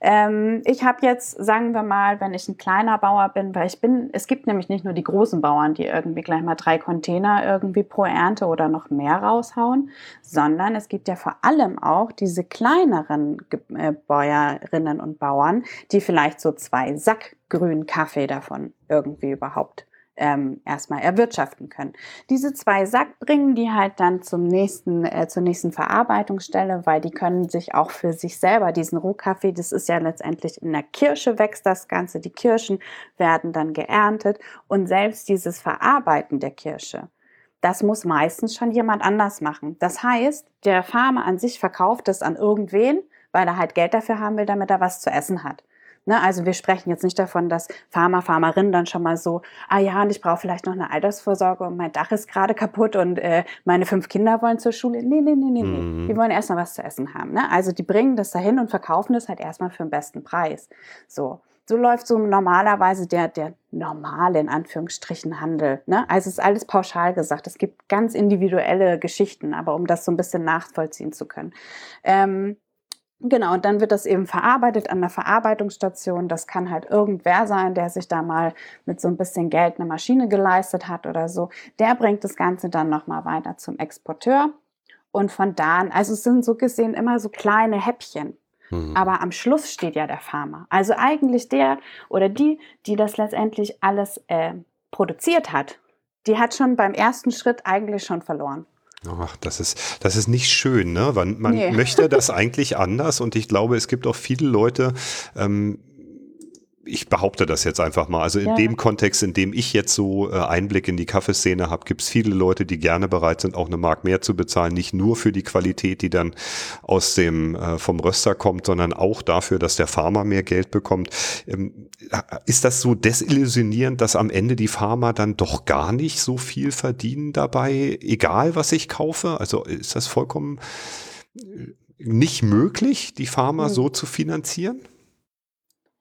Ähm, ich habe jetzt, sagen wir mal, wenn ich ein kleiner Bauer bin, weil ich bin, es gibt nämlich nicht nur die großen Bauern, die irgendwie gleich mal drei Container irgendwie pro Ernte oder noch mehr raushauen, sondern sondern es gibt ja vor allem auch diese kleineren äh, Bäuerinnen und Bauern, die vielleicht so zwei Sack grünen Kaffee davon irgendwie überhaupt ähm, erstmal erwirtschaften können. Diese zwei Sack bringen die halt dann zum nächsten, äh, zur nächsten Verarbeitungsstelle, weil die können sich auch für sich selber diesen Rohkaffee, das ist ja letztendlich in der Kirsche wächst das Ganze, die Kirschen werden dann geerntet und selbst dieses Verarbeiten der Kirsche, das muss meistens schon jemand anders machen. Das heißt, der Farmer an sich verkauft es an irgendwen, weil er halt Geld dafür haben will, damit er was zu essen hat. Ne, also wir sprechen jetzt nicht davon, dass Farmer, Farmerinnen dann schon mal so, ah ja, und ich brauche vielleicht noch eine Altersvorsorge und mein Dach ist gerade kaputt und äh, meine fünf Kinder wollen zur Schule. Nee, nee, nee, nee, nee. Mhm. Die wollen erstmal was zu essen haben. Ne? Also die bringen das dahin und verkaufen das halt erstmal für den besten Preis. So. So läuft so normalerweise der, der normale, in Anführungsstrichen, Handel. Ne? Also es ist alles pauschal gesagt. Es gibt ganz individuelle Geschichten, aber um das so ein bisschen nachvollziehen zu können. Ähm, Genau, und dann wird das eben verarbeitet an der Verarbeitungsstation. Das kann halt irgendwer sein, der sich da mal mit so ein bisschen Geld eine Maschine geleistet hat oder so. Der bringt das Ganze dann nochmal weiter zum Exporteur. Und von da an, also es sind so gesehen immer so kleine Häppchen. Mhm. Aber am Schluss steht ja der Farmer. Also eigentlich der oder die, die das letztendlich alles äh, produziert hat, die hat schon beim ersten Schritt eigentlich schon verloren. Ach, das ist, das ist nicht schön, ne? Man, man nee. möchte das [laughs] eigentlich anders und ich glaube, es gibt auch viele Leute, ähm, ich behaupte das jetzt einfach mal. Also in ja. dem Kontext, in dem ich jetzt so äh, Einblick in die Kaffeeszene habe, gibt es viele Leute, die gerne bereit sind, auch eine Mark mehr zu bezahlen. Nicht nur für die Qualität, die dann aus dem äh, vom Röster kommt, sondern auch dafür, dass der Farmer mehr Geld bekommt. Ähm, ist das so desillusionierend, dass am Ende die Farmer dann doch gar nicht so viel verdienen dabei, egal was ich kaufe? Also ist das vollkommen äh, nicht möglich, die Farmer mhm. so zu finanzieren?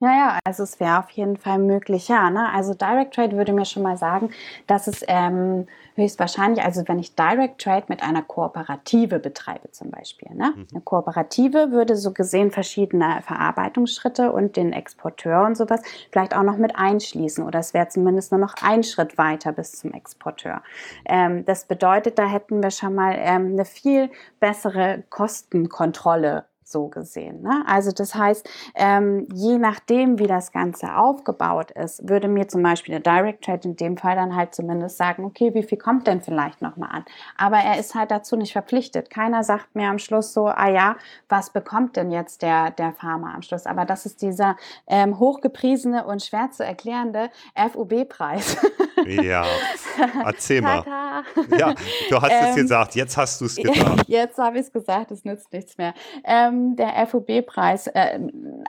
Ja, ja, also es wäre auf jeden Fall möglich, ja. Ne? Also Direct Trade würde mir schon mal sagen, dass es ähm, höchstwahrscheinlich, also wenn ich Direct Trade mit einer Kooperative betreibe zum Beispiel. Ne? Mhm. Eine Kooperative würde so gesehen verschiedene Verarbeitungsschritte und den Exporteur und sowas vielleicht auch noch mit einschließen oder es wäre zumindest nur noch ein Schritt weiter bis zum Exporteur. Ähm, das bedeutet, da hätten wir schon mal ähm, eine viel bessere Kostenkontrolle so gesehen. Ne? Also das heißt, ähm, je nachdem, wie das Ganze aufgebaut ist, würde mir zum Beispiel der Direct Trade in dem Fall dann halt zumindest sagen, okay, wie viel kommt denn vielleicht nochmal an? Aber er ist halt dazu nicht verpflichtet. Keiner sagt mir am Schluss so, ah ja, was bekommt denn jetzt der, der Farmer am Schluss? Aber das ist dieser ähm, hochgepriesene und schwer zu erklärende FUB-Preis. [laughs] Ja, [laughs] erzähl mal. Ja, du hast ähm, es gesagt, jetzt hast du es gesagt. Jetzt habe ich es gesagt, es nützt nichts mehr. Ähm, der FOB-Preis, äh,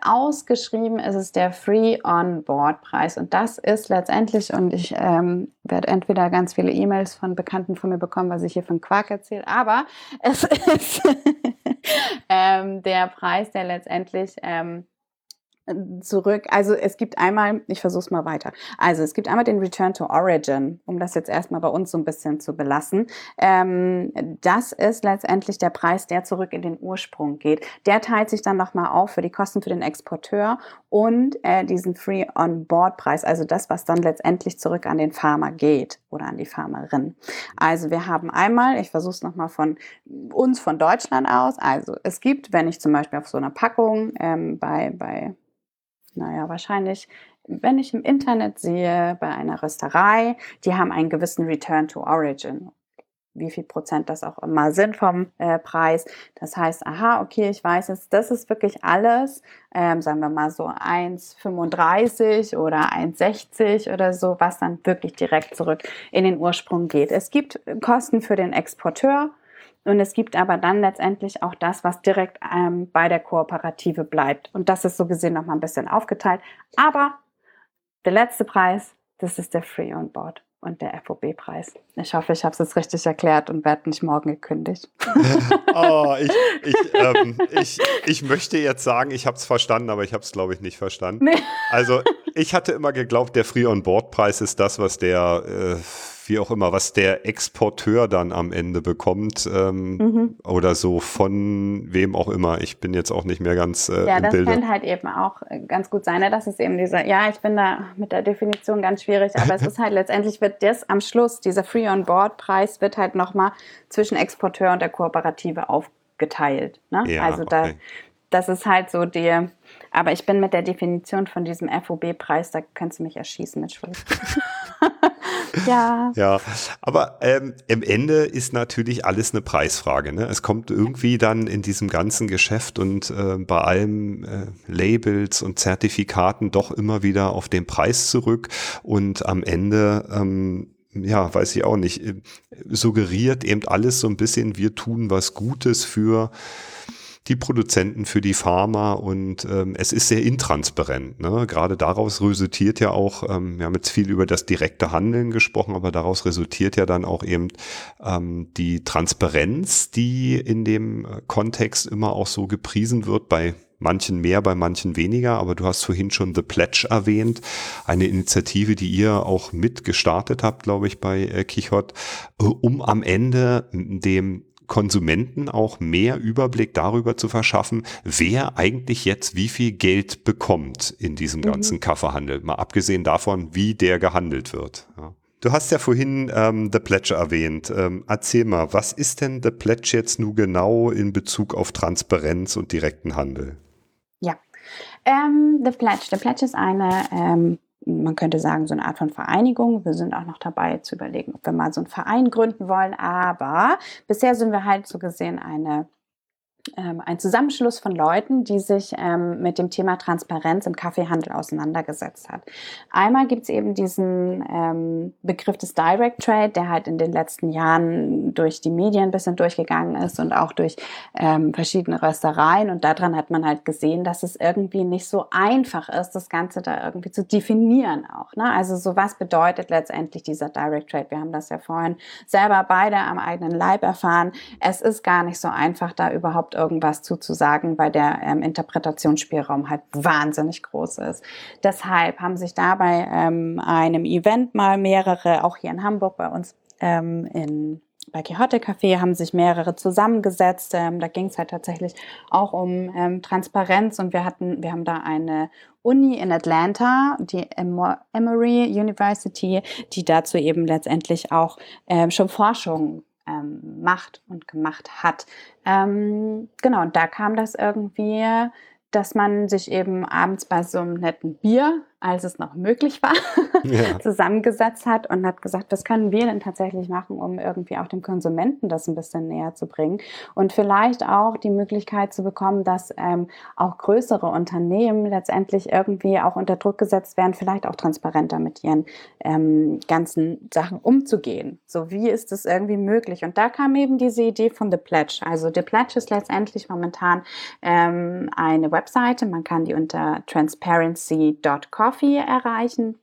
ausgeschrieben ist es der Free On-Board-Preis und das ist letztendlich, und ich ähm, werde entweder ganz viele E-Mails von Bekannten von mir bekommen, was ich hier von Quark erzähle, aber es [laughs] ist ähm, der Preis, der letztendlich ähm, zurück. Also es gibt einmal, ich versuche es mal weiter. Also es gibt einmal den Return to Origin, um das jetzt erstmal bei uns so ein bisschen zu belassen. Ähm, das ist letztendlich der Preis, der zurück in den Ursprung geht. Der teilt sich dann nochmal auf für die Kosten für den Exporteur und äh, diesen Free on Board Preis, also das, was dann letztendlich zurück an den Farmer geht oder an die Farmerin. Also wir haben einmal, ich versuche es nochmal von uns, von Deutschland aus. Also es gibt, wenn ich zum Beispiel auf so einer Packung ähm, bei, bei naja, wahrscheinlich, wenn ich im Internet sehe, bei einer Rösterei, die haben einen gewissen Return to Origin. Wie viel Prozent das auch immer sind vom äh, Preis. Das heißt, aha, okay, ich weiß jetzt, das ist wirklich alles, ähm, sagen wir mal so 1,35 oder 1,60 oder so, was dann wirklich direkt zurück in den Ursprung geht. Es gibt Kosten für den Exporteur, und es gibt aber dann letztendlich auch das, was direkt ähm, bei der Kooperative bleibt. Und das ist so gesehen nochmal ein bisschen aufgeteilt. Aber der letzte Preis, das ist der Free on Board und der FOB-Preis. Ich hoffe, ich habe es jetzt richtig erklärt und werde nicht morgen gekündigt. [laughs] oh, ich, ich, ähm, ich, ich möchte jetzt sagen, ich habe es verstanden, aber ich habe es, glaube ich, nicht verstanden. Nee. Also ich hatte immer geglaubt, der Free-on-Board-Preis ist das, was der äh, wie auch immer, was der Exporteur dann am Ende bekommt ähm, mhm. oder so von wem auch immer. Ich bin jetzt auch nicht mehr ganz äh, Ja, das Bilde. könnte halt eben auch äh, ganz gut sein. Ne? Das ist eben dieser, ja, ich bin da mit der Definition ganz schwierig, aber es [laughs] ist halt letztendlich wird das am Schluss, dieser Free-on-Board-Preis wird halt nochmal zwischen Exporteur und der Kooperative aufgeteilt. Ne? Ja, also da, okay. das ist halt so der, aber ich bin mit der Definition von diesem FOB-Preis, da könntest du mich erschießen mit Schuld. [laughs] [laughs] ja. Ja, aber ähm, im Ende ist natürlich alles eine Preisfrage. Ne? Es kommt irgendwie dann in diesem ganzen Geschäft und äh, bei allen äh, Labels und Zertifikaten doch immer wieder auf den Preis zurück und am Ende ähm, ja, weiß ich auch nicht, äh, suggeriert eben alles so ein bisschen, wir tun was Gutes für die Produzenten, für die Pharma und ähm, es ist sehr intransparent. Ne? Gerade daraus resultiert ja auch, ähm, wir haben jetzt viel über das direkte Handeln gesprochen, aber daraus resultiert ja dann auch eben ähm, die Transparenz, die in dem äh, Kontext immer auch so gepriesen wird bei manchen mehr, bei manchen weniger, aber du hast vorhin schon The Pledge erwähnt, eine Initiative, die ihr auch mit gestartet habt, glaube ich, bei äh, Kichot, äh, um am Ende dem Konsumenten auch mehr Überblick darüber zu verschaffen, wer eigentlich jetzt wie viel Geld bekommt in diesem mhm. ganzen Kaffeehandel. Mal abgesehen davon, wie der gehandelt wird. Ja. Du hast ja vorhin ähm, The Pledge erwähnt. Ähm, erzähl mal, was ist denn The Pledge jetzt nun genau in Bezug auf Transparenz und direkten Handel? Ja, ähm, The Pledge. The Pledge ist eine ähm, man könnte sagen, so eine Art von Vereinigung. Wir sind auch noch dabei zu überlegen, ob wir mal so einen Verein gründen wollen. Aber bisher sind wir halt so gesehen eine ein Zusammenschluss von Leuten, die sich ähm, mit dem Thema Transparenz im Kaffeehandel auseinandergesetzt hat. Einmal gibt es eben diesen ähm, Begriff des Direct Trade, der halt in den letzten Jahren durch die Medien ein bisschen durchgegangen ist und auch durch ähm, verschiedene Röstereien. Und daran hat man halt gesehen, dass es irgendwie nicht so einfach ist, das Ganze da irgendwie zu definieren auch. Ne? Also so was bedeutet letztendlich dieser Direct Trade? Wir haben das ja vorhin selber beide am eigenen Leib erfahren. Es ist gar nicht so einfach, da überhaupt überhaupt irgendwas zuzusagen, weil der ähm, Interpretationsspielraum halt wahnsinnig groß ist. Deshalb haben sich da bei ähm, einem Event mal mehrere, auch hier in Hamburg bei uns ähm, in bei Quixote Café haben sich mehrere zusammengesetzt. Ähm, da ging es halt tatsächlich auch um ähm, Transparenz und wir hatten, wir haben da eine Uni in Atlanta, die Emory University, die dazu eben letztendlich auch ähm, schon Forschung ähm, macht und gemacht hat. Ähm, genau, und da kam das irgendwie, dass man sich eben abends bei so einem netten Bier als es noch möglich war, [laughs] ja. zusammengesetzt hat und hat gesagt, was können wir denn tatsächlich machen, um irgendwie auch dem Konsumenten das ein bisschen näher zu bringen und vielleicht auch die Möglichkeit zu bekommen, dass ähm, auch größere Unternehmen letztendlich irgendwie auch unter Druck gesetzt werden, vielleicht auch transparenter mit ihren ähm, ganzen Sachen umzugehen. So wie ist es irgendwie möglich? Und da kam eben diese Idee von The Pledge. Also The Pledge ist letztendlich momentan ähm, eine Webseite, man kann die unter transparency.com Coffee erreichen.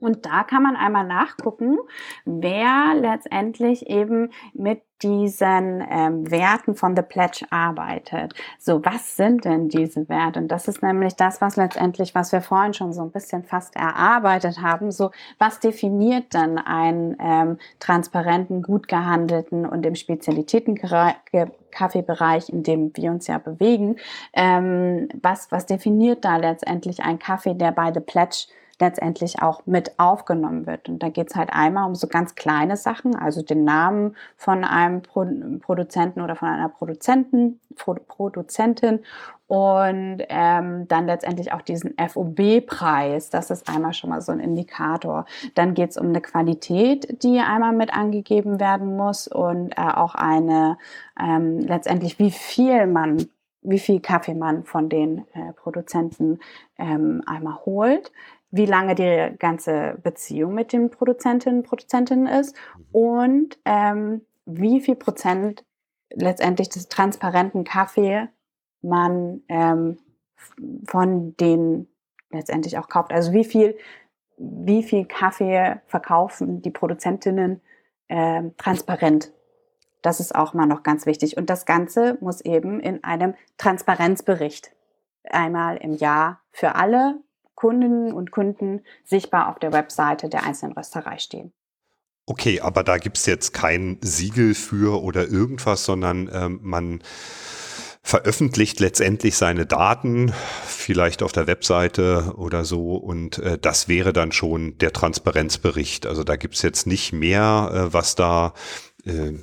Und da kann man einmal nachgucken, wer letztendlich eben mit diesen ähm, Werten von The Pledge arbeitet. So, was sind denn diese Werte? Und das ist nämlich das, was letztendlich, was wir vorhin schon so ein bisschen fast erarbeitet haben. So, was definiert dann einen ähm, transparenten, gut gehandelten und im Spezialitäten-Kaffeebereich, in dem wir uns ja bewegen? Ähm, was, was definiert da letztendlich ein Kaffee, der bei The Pledge letztendlich auch mit aufgenommen wird. Und da geht es halt einmal um so ganz kleine Sachen, also den Namen von einem Pro Produzenten oder von einer Produzenten, Pro Produzentin und ähm, dann letztendlich auch diesen FOB-Preis. Das ist einmal schon mal so ein Indikator. Dann geht es um eine Qualität, die einmal mit angegeben werden muss und äh, auch eine ähm, letztendlich, wie viel man wie viel Kaffee man von den äh, Produzenten ähm, einmal holt wie lange die ganze Beziehung mit den Produzentinnen und Produzentinnen ist und ähm, wie viel Prozent letztendlich des transparenten Kaffee man ähm, von denen letztendlich auch kauft. Also wie viel, wie viel Kaffee verkaufen die Produzentinnen ähm, transparent. Das ist auch mal noch ganz wichtig. Und das Ganze muss eben in einem Transparenzbericht einmal im Jahr für alle Kundinnen und Kunden sichtbar auf der Webseite der einzelnen Rösterei stehen. Okay, aber da gibt es jetzt kein Siegel für oder irgendwas, sondern ähm, man veröffentlicht letztendlich seine Daten, vielleicht auf der Webseite oder so, und äh, das wäre dann schon der Transparenzbericht. Also da gibt es jetzt nicht mehr, äh, was da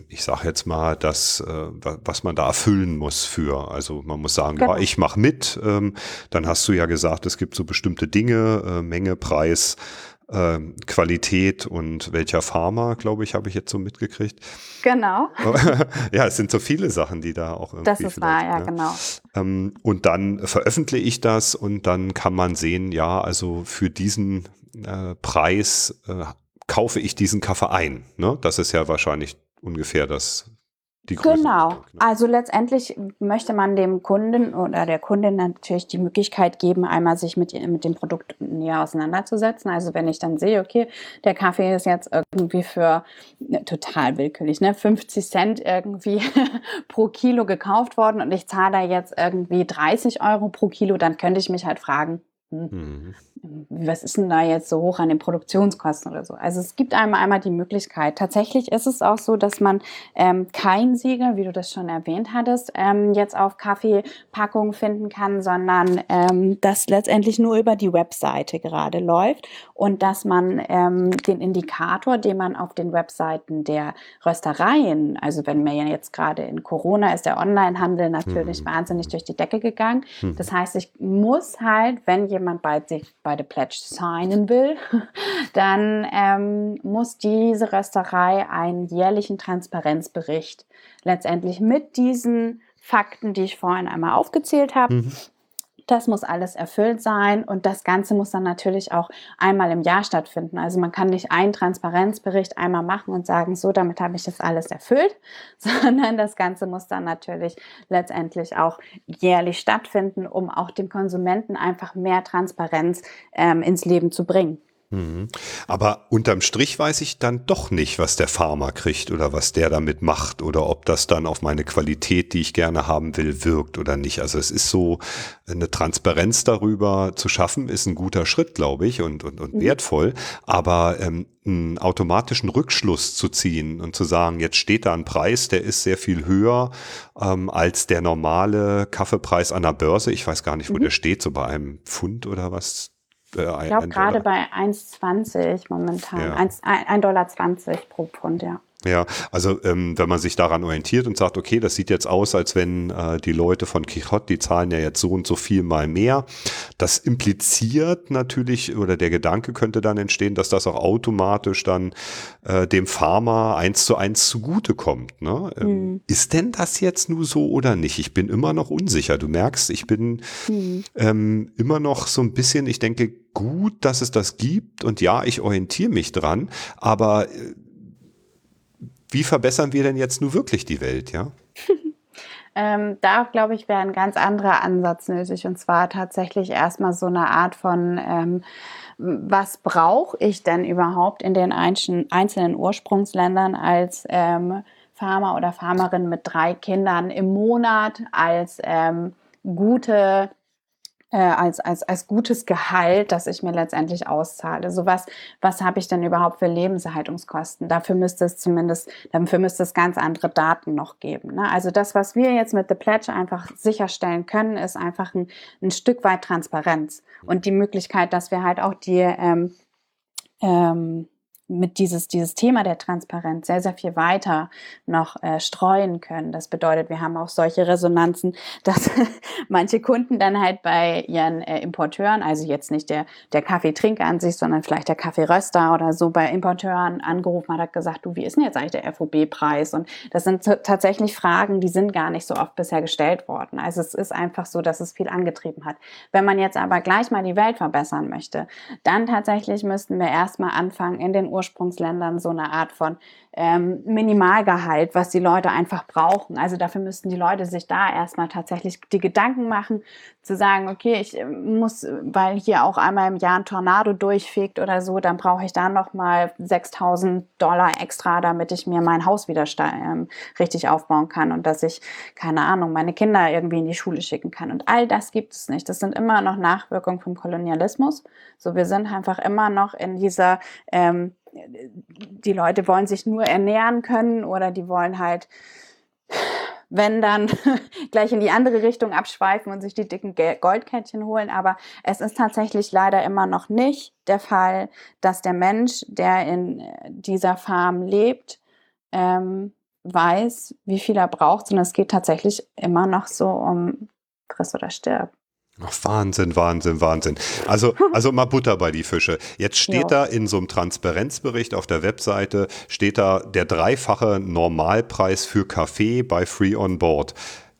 ich sage jetzt mal, das, äh, was man da erfüllen muss für. Also man muss sagen, genau. ja, ich mache mit. Ähm, dann hast du ja gesagt, es gibt so bestimmte Dinge, äh, Menge, Preis, ähm, Qualität und welcher Pharma, glaube ich, habe ich jetzt so mitgekriegt. Genau. [laughs] ja, es sind so viele Sachen, die da auch irgendwie. Das ist wahr, ja, ne? genau. Ähm, und dann veröffentliche ich das und dann kann man sehen, ja, also für diesen äh, Preis äh, kaufe ich diesen Kaffee ein. Ne? Das ist ja wahrscheinlich ungefähr das. Genau. Ne? Also letztendlich möchte man dem Kunden oder der Kundin natürlich die Möglichkeit geben, einmal sich mit, mit dem Produkt näher auseinanderzusetzen. Also wenn ich dann sehe, okay, der Kaffee ist jetzt irgendwie für ne, total willkürlich, ne, 50 Cent irgendwie [laughs] pro Kilo gekauft worden und ich zahle da jetzt irgendwie 30 Euro pro Kilo, dann könnte ich mich halt fragen, hm, mhm was ist denn da jetzt so hoch an den Produktionskosten oder so? Also es gibt einmal einmal die Möglichkeit. Tatsächlich ist es auch so, dass man ähm, kein Siegel, wie du das schon erwähnt hattest, ähm, jetzt auf Kaffeepackungen finden kann, sondern ähm, das letztendlich nur über die Webseite gerade läuft und dass man ähm, den Indikator, den man auf den Webseiten der Röstereien, also wenn ja jetzt gerade in Corona ist, der Onlinehandel natürlich mhm. wahnsinnig durch die Decke gegangen. Mhm. Das heißt, ich muss halt, wenn jemand bei sich bei bei The Pledge signen will, [laughs] dann ähm, muss diese Rösterei einen jährlichen Transparenzbericht letztendlich mit diesen Fakten, die ich vorhin einmal aufgezählt habe, mhm. Das muss alles erfüllt sein und das Ganze muss dann natürlich auch einmal im Jahr stattfinden. Also man kann nicht einen Transparenzbericht einmal machen und sagen, so, damit habe ich das alles erfüllt, [laughs] sondern das Ganze muss dann natürlich letztendlich auch jährlich stattfinden, um auch dem Konsumenten einfach mehr Transparenz ähm, ins Leben zu bringen. Mhm. Aber unterm Strich weiß ich dann doch nicht, was der Farmer kriegt oder was der damit macht oder ob das dann auf meine Qualität, die ich gerne haben will, wirkt oder nicht. Also es ist so, eine Transparenz darüber zu schaffen, ist ein guter Schritt, glaube ich, und, und, und mhm. wertvoll. Aber ähm, einen automatischen Rückschluss zu ziehen und zu sagen, jetzt steht da ein Preis, der ist sehr viel höher ähm, als der normale Kaffeepreis an der Börse. Ich weiß gar nicht, wo mhm. der steht, so bei einem Pfund oder was äh, ich glaube gerade bei 1,20 momentan. Ja. 1,20 Dollar pro Pfund, ja. Ja, also ähm, wenn man sich daran orientiert und sagt, okay, das sieht jetzt aus, als wenn äh, die Leute von Quixote, die zahlen ja jetzt so und so viel mal mehr. Das impliziert natürlich, oder der Gedanke könnte dann entstehen, dass das auch automatisch dann äh, dem Farmer eins zu eins zugutekommt. Ne? Ähm, mhm. Ist denn das jetzt nur so oder nicht? Ich bin immer noch unsicher. Du merkst, ich bin mhm. ähm, immer noch so ein bisschen, ich denke, gut, dass es das gibt und ja, ich orientiere mich dran, aber äh, wie verbessern wir denn jetzt nur wirklich die Welt, ja? [laughs] ähm, da glaube ich, wäre ein ganz anderer Ansatz nötig. Und zwar tatsächlich erstmal so eine Art von, ähm, was brauche ich denn überhaupt in den einzelnen Ursprungsländern als ähm, Farmer oder Farmerin mit drei Kindern im Monat, als ähm, gute äh, als, als, als gutes Gehalt, das ich mir letztendlich auszahle. So was, was habe ich denn überhaupt für Lebenserhaltungskosten? Dafür müsste es zumindest, dafür müsste es ganz andere Daten noch geben. Ne? Also das, was wir jetzt mit The Pledge einfach sicherstellen können, ist einfach ein, ein Stück weit Transparenz und die Möglichkeit, dass wir halt auch die ähm, ähm, mit dieses, dieses Thema der Transparenz sehr, sehr viel weiter noch äh, streuen können. Das bedeutet, wir haben auch solche Resonanzen, [laughs] dass manche Kunden dann halt bei ihren äh, Importeuren, also jetzt nicht der, der Kaffeetrinker an sich, sondern vielleicht der Kaffeeröster oder so bei Importeuren angerufen hat, hat gesagt, du, wie ist denn jetzt eigentlich der FOB-Preis? Und das sind tatsächlich Fragen, die sind gar nicht so oft bisher gestellt worden. Also es ist einfach so, dass es viel angetrieben hat. Wenn man jetzt aber gleich mal die Welt verbessern möchte, dann tatsächlich müssten wir erstmal anfangen, in den Ursprungsländern so eine Art von ähm, Minimalgehalt, was die Leute einfach brauchen. Also dafür müssten die Leute sich da erstmal tatsächlich die Gedanken machen, zu sagen, okay, ich ähm, muss, weil hier auch einmal im Jahr ein Tornado durchfegt oder so, dann brauche ich da nochmal 6000 Dollar extra, damit ich mir mein Haus wieder ähm, richtig aufbauen kann und dass ich, keine Ahnung, meine Kinder irgendwie in die Schule schicken kann. Und all das gibt es nicht. Das sind immer noch Nachwirkungen vom Kolonialismus. So, wir sind einfach immer noch in dieser ähm, die Leute wollen sich nur ernähren können oder die wollen halt, wenn dann [laughs] gleich in die andere Richtung abschweifen und sich die dicken Goldkettchen holen. Aber es ist tatsächlich leider immer noch nicht der Fall, dass der Mensch, der in dieser Farm lebt, ähm, weiß, wie viel er braucht, sondern es geht tatsächlich immer noch so um friss oder stirb. Ach, Wahnsinn, Wahnsinn, Wahnsinn. Also, also mal Butter bei die Fische. Jetzt steht ja. da in so einem Transparenzbericht auf der Webseite, steht da der dreifache Normalpreis für Kaffee bei Free on Board.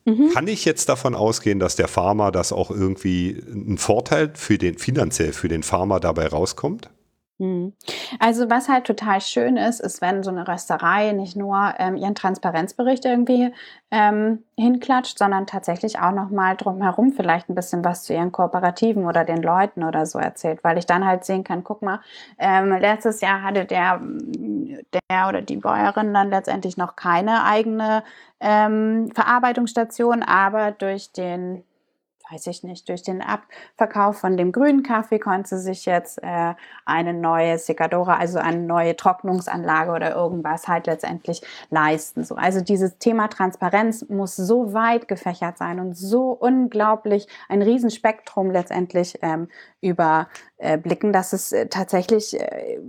Mhm. Kann ich jetzt davon ausgehen, dass der Farmer das auch irgendwie einen Vorteil für den, finanziell für den Farmer dabei rauskommt? Mhm. Also was halt total schön ist, ist, wenn so eine Rösterei nicht nur ähm, ihren Transparenzbericht irgendwie ähm, hinklatscht, sondern tatsächlich auch nochmal drumherum vielleicht ein bisschen was zu ihren Kooperativen oder den Leuten oder so erzählt, weil ich dann halt sehen kann, guck mal, ähm, letztes Jahr hatte der, der oder die Bäuerin dann letztendlich noch keine eigene ähm, Verarbeitungsstation, aber durch den weiß ich nicht, durch den Abverkauf von dem grünen Kaffee konnte sich jetzt äh, eine neue Secadora, also eine neue Trocknungsanlage oder irgendwas halt letztendlich leisten. So, also dieses Thema Transparenz muss so weit gefächert sein und so unglaublich ein Riesenspektrum letztendlich ähm, überblicken, dass es äh, tatsächlich äh,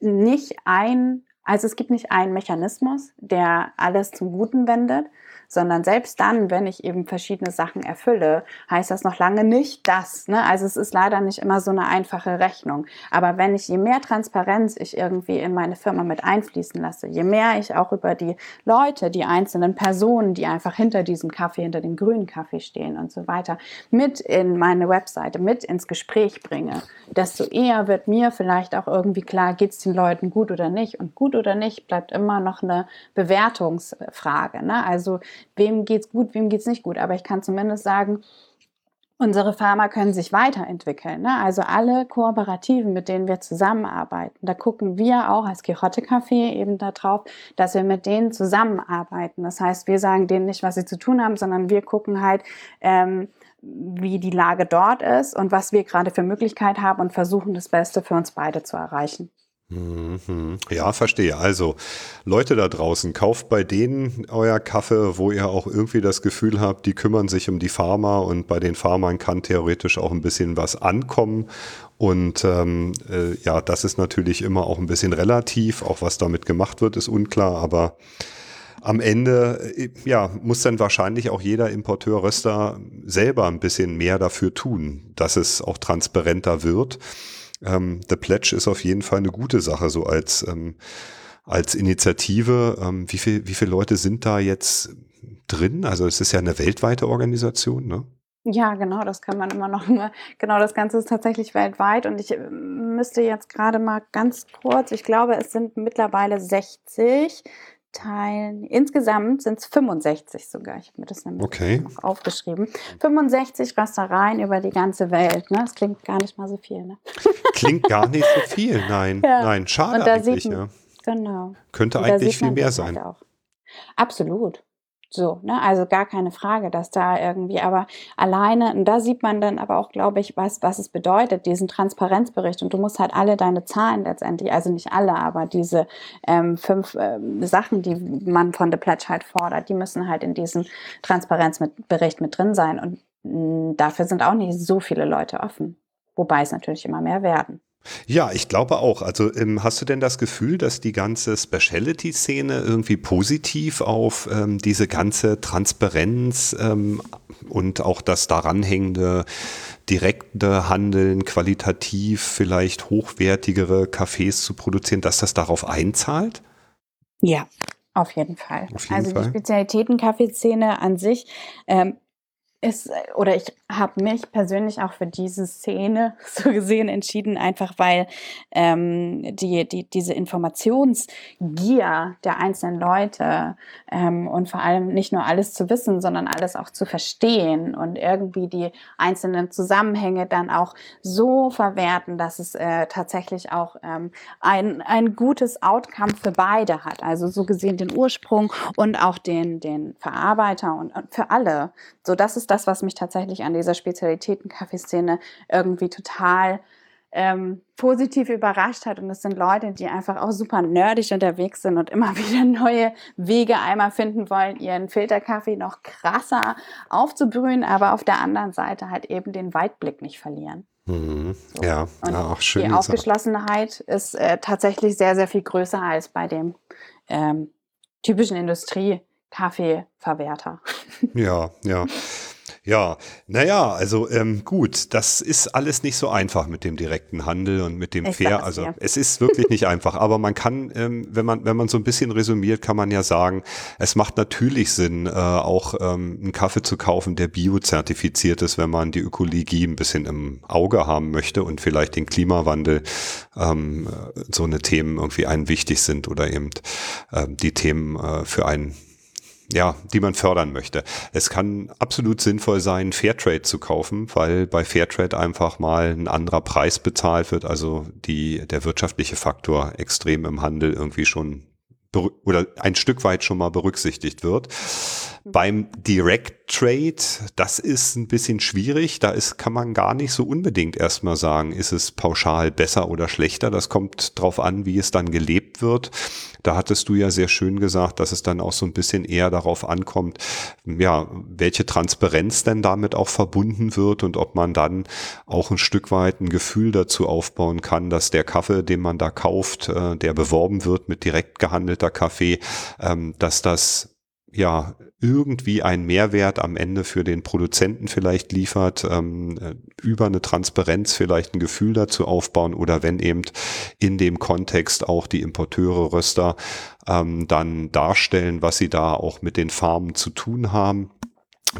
nicht ein also es gibt nicht einen Mechanismus, der alles zum Guten wendet, sondern selbst dann, wenn ich eben verschiedene Sachen erfülle, heißt das noch lange nicht das. Ne? Also es ist leider nicht immer so eine einfache Rechnung. Aber wenn ich je mehr Transparenz ich irgendwie in meine Firma mit einfließen lasse, je mehr ich auch über die Leute, die einzelnen Personen, die einfach hinter diesem Kaffee, hinter dem grünen Kaffee stehen und so weiter, mit in meine Webseite, mit ins Gespräch bringe, desto eher wird mir vielleicht auch irgendwie klar, geht es den Leuten gut oder nicht. Und gut oder nicht bleibt immer noch eine Bewertungsfrage. Ne? Also wem geht's gut, wem geht's nicht gut. Aber ich kann zumindest sagen, Unsere Pharma können sich weiterentwickeln. Ne? Also alle Kooperativen, mit denen wir zusammenarbeiten, da gucken wir auch als Quixote Café eben darauf, dass wir mit denen zusammenarbeiten. Das heißt, wir sagen denen nicht, was sie zu tun haben, sondern wir gucken halt, ähm, wie die Lage dort ist und was wir gerade für Möglichkeit haben und versuchen, das Beste für uns beide zu erreichen. Mhm. Ja, verstehe. Also, Leute da draußen, kauft bei denen euer Kaffee, wo ihr auch irgendwie das Gefühl habt, die kümmern sich um die Farmer und bei den Farmern kann theoretisch auch ein bisschen was ankommen. Und ähm, äh, ja, das ist natürlich immer auch ein bisschen relativ. Auch was damit gemacht wird, ist unklar, aber am Ende äh, ja, muss dann wahrscheinlich auch jeder Importeur Röster selber ein bisschen mehr dafür tun, dass es auch transparenter wird ähm, The Pledge ist auf jeden Fall eine gute Sache, so als, ähm, als Initiative. Ähm, wie, viel, wie viele Leute sind da jetzt drin? Also es ist ja eine weltweite Organisation, ne? Ja, genau, das kann man immer noch mal. Genau, das Ganze ist tatsächlich weltweit und ich äh, müsste jetzt gerade mal ganz kurz, ich glaube, es sind mittlerweile 60 teilen. Insgesamt sind es 65 sogar. Ich habe mir das nämlich okay. noch aufgeschrieben. 65 Röstereien über die ganze Welt. Ne? Das klingt gar nicht mal so viel. Ne? Klingt gar nicht so [laughs] viel, nein. Ja. Nein, schade eigentlich. Man, ja. Genau. Könnte eigentlich viel mehr sein. Absolut. So, ne? Also gar keine Frage, dass da irgendwie, aber alleine, und da sieht man dann aber auch, glaube ich, was, was es bedeutet, diesen Transparenzbericht. Und du musst halt alle deine Zahlen letztendlich, also nicht alle, aber diese ähm, fünf ähm, Sachen, die man von The Pledge halt fordert, die müssen halt in diesem Transparenzbericht mit drin sein. Und mh, dafür sind auch nicht so viele Leute offen. Wobei es natürlich immer mehr werden. Ja, ich glaube auch. Also ähm, hast du denn das Gefühl, dass die ganze Speciality-Szene irgendwie positiv auf ähm, diese ganze Transparenz ähm, und auch das daran hängende direkte Handeln, qualitativ vielleicht hochwertigere Cafés zu produzieren, dass das darauf einzahlt? Ja, auf jeden Fall. Auf jeden also Fall. die Spezialitäten-Kaffeeszene an sich ähm, ist, oder ich habe mich persönlich auch für diese Szene [laughs] so gesehen entschieden, einfach weil ähm, die, die, diese Informationsgier der einzelnen Leute ähm, und vor allem nicht nur alles zu wissen, sondern alles auch zu verstehen und irgendwie die einzelnen Zusammenhänge dann auch so verwerten, dass es äh, tatsächlich auch ähm, ein, ein gutes Outcome für beide hat. Also so gesehen den Ursprung und auch den, den Verarbeiter und, und für alle. So, das ist das, was mich tatsächlich an dieser Spezialitäten-Kaffeeszene irgendwie total ähm, positiv überrascht hat. Und es sind Leute, die einfach auch super nerdig unterwegs sind und immer [laughs] wieder neue Wege einmal finden wollen, ihren Filterkaffee noch krasser aufzubrühen, aber auf der anderen Seite halt eben den Weitblick nicht verlieren. Mhm. Ja, ja, auch schön. Die Aufgeschlossenheit ist äh, tatsächlich sehr, sehr viel größer als bei dem ähm, typischen Industrie-Kaffeeverwerter. [laughs] Ja, ja. Ja, naja, also ähm, gut, das ist alles nicht so einfach mit dem direkten Handel und mit dem ich Fair. Also dir. es ist wirklich nicht einfach, aber man kann, ähm, wenn man wenn man so ein bisschen resümiert, kann man ja sagen, es macht natürlich Sinn, äh, auch ähm, einen Kaffee zu kaufen, der biozertifiziert ist, wenn man die Ökologie ein bisschen im Auge haben möchte und vielleicht den Klimawandel ähm, so eine Themen irgendwie einen wichtig sind oder eben äh, die Themen äh, für einen ja, die man fördern möchte. Es kann absolut sinnvoll sein, Fairtrade zu kaufen, weil bei Fairtrade einfach mal ein anderer Preis bezahlt wird, also die, der wirtschaftliche Faktor extrem im Handel irgendwie schon oder ein Stück weit schon mal berücksichtigt wird. Beim Direct Trade, das ist ein bisschen schwierig. Da ist, kann man gar nicht so unbedingt erstmal sagen, ist es pauschal besser oder schlechter. Das kommt drauf an, wie es dann gelebt wird. Da hattest du ja sehr schön gesagt, dass es dann auch so ein bisschen eher darauf ankommt, ja, welche Transparenz denn damit auch verbunden wird und ob man dann auch ein Stück weit ein Gefühl dazu aufbauen kann, dass der Kaffee, den man da kauft, äh, der beworben wird mit direkt gehandelter Kaffee, ähm, dass das ja irgendwie einen Mehrwert am Ende für den Produzenten vielleicht liefert, ähm, äh, über eine Transparenz vielleicht ein Gefühl dazu aufbauen oder wenn eben in dem Kontext auch die Importeure, Röster ähm, dann darstellen, was sie da auch mit den Farmen zu tun haben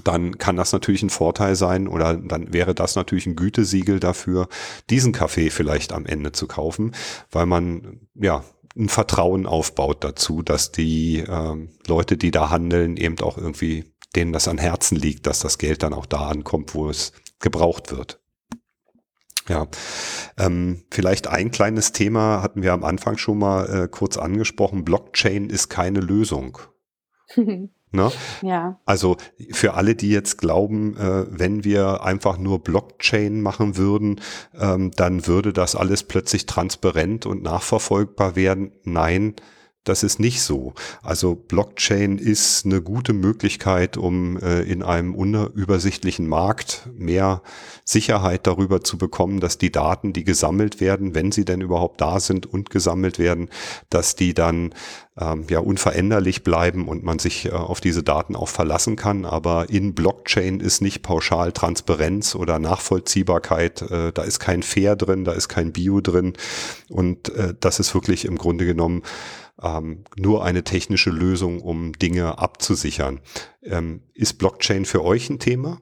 dann kann das natürlich ein Vorteil sein oder dann wäre das natürlich ein Gütesiegel dafür, diesen Kaffee vielleicht am Ende zu kaufen, weil man ja ein Vertrauen aufbaut dazu, dass die ähm, Leute, die da handeln, eben auch irgendwie denen das an Herzen liegt, dass das Geld dann auch da ankommt, wo es gebraucht wird. Ja, ähm, vielleicht ein kleines Thema hatten wir am Anfang schon mal äh, kurz angesprochen. Blockchain ist keine Lösung. [laughs] Ne? Ja. Also für alle, die jetzt glauben, äh, wenn wir einfach nur Blockchain machen würden, ähm, dann würde das alles plötzlich transparent und nachverfolgbar werden. Nein, das ist nicht so. Also Blockchain ist eine gute Möglichkeit, um äh, in einem unübersichtlichen Markt mehr Sicherheit darüber zu bekommen, dass die Daten, die gesammelt werden, wenn sie denn überhaupt da sind und gesammelt werden, dass die dann ähm, ja unveränderlich bleiben und man sich äh, auf diese Daten auch verlassen kann. Aber in Blockchain ist nicht pauschal Transparenz oder Nachvollziehbarkeit. Äh, da ist kein Fair drin, da ist kein Bio drin. Und äh, das ist wirklich im Grunde genommen ähm, nur eine technische Lösung, um Dinge abzusichern. Ähm, ist Blockchain für euch ein Thema?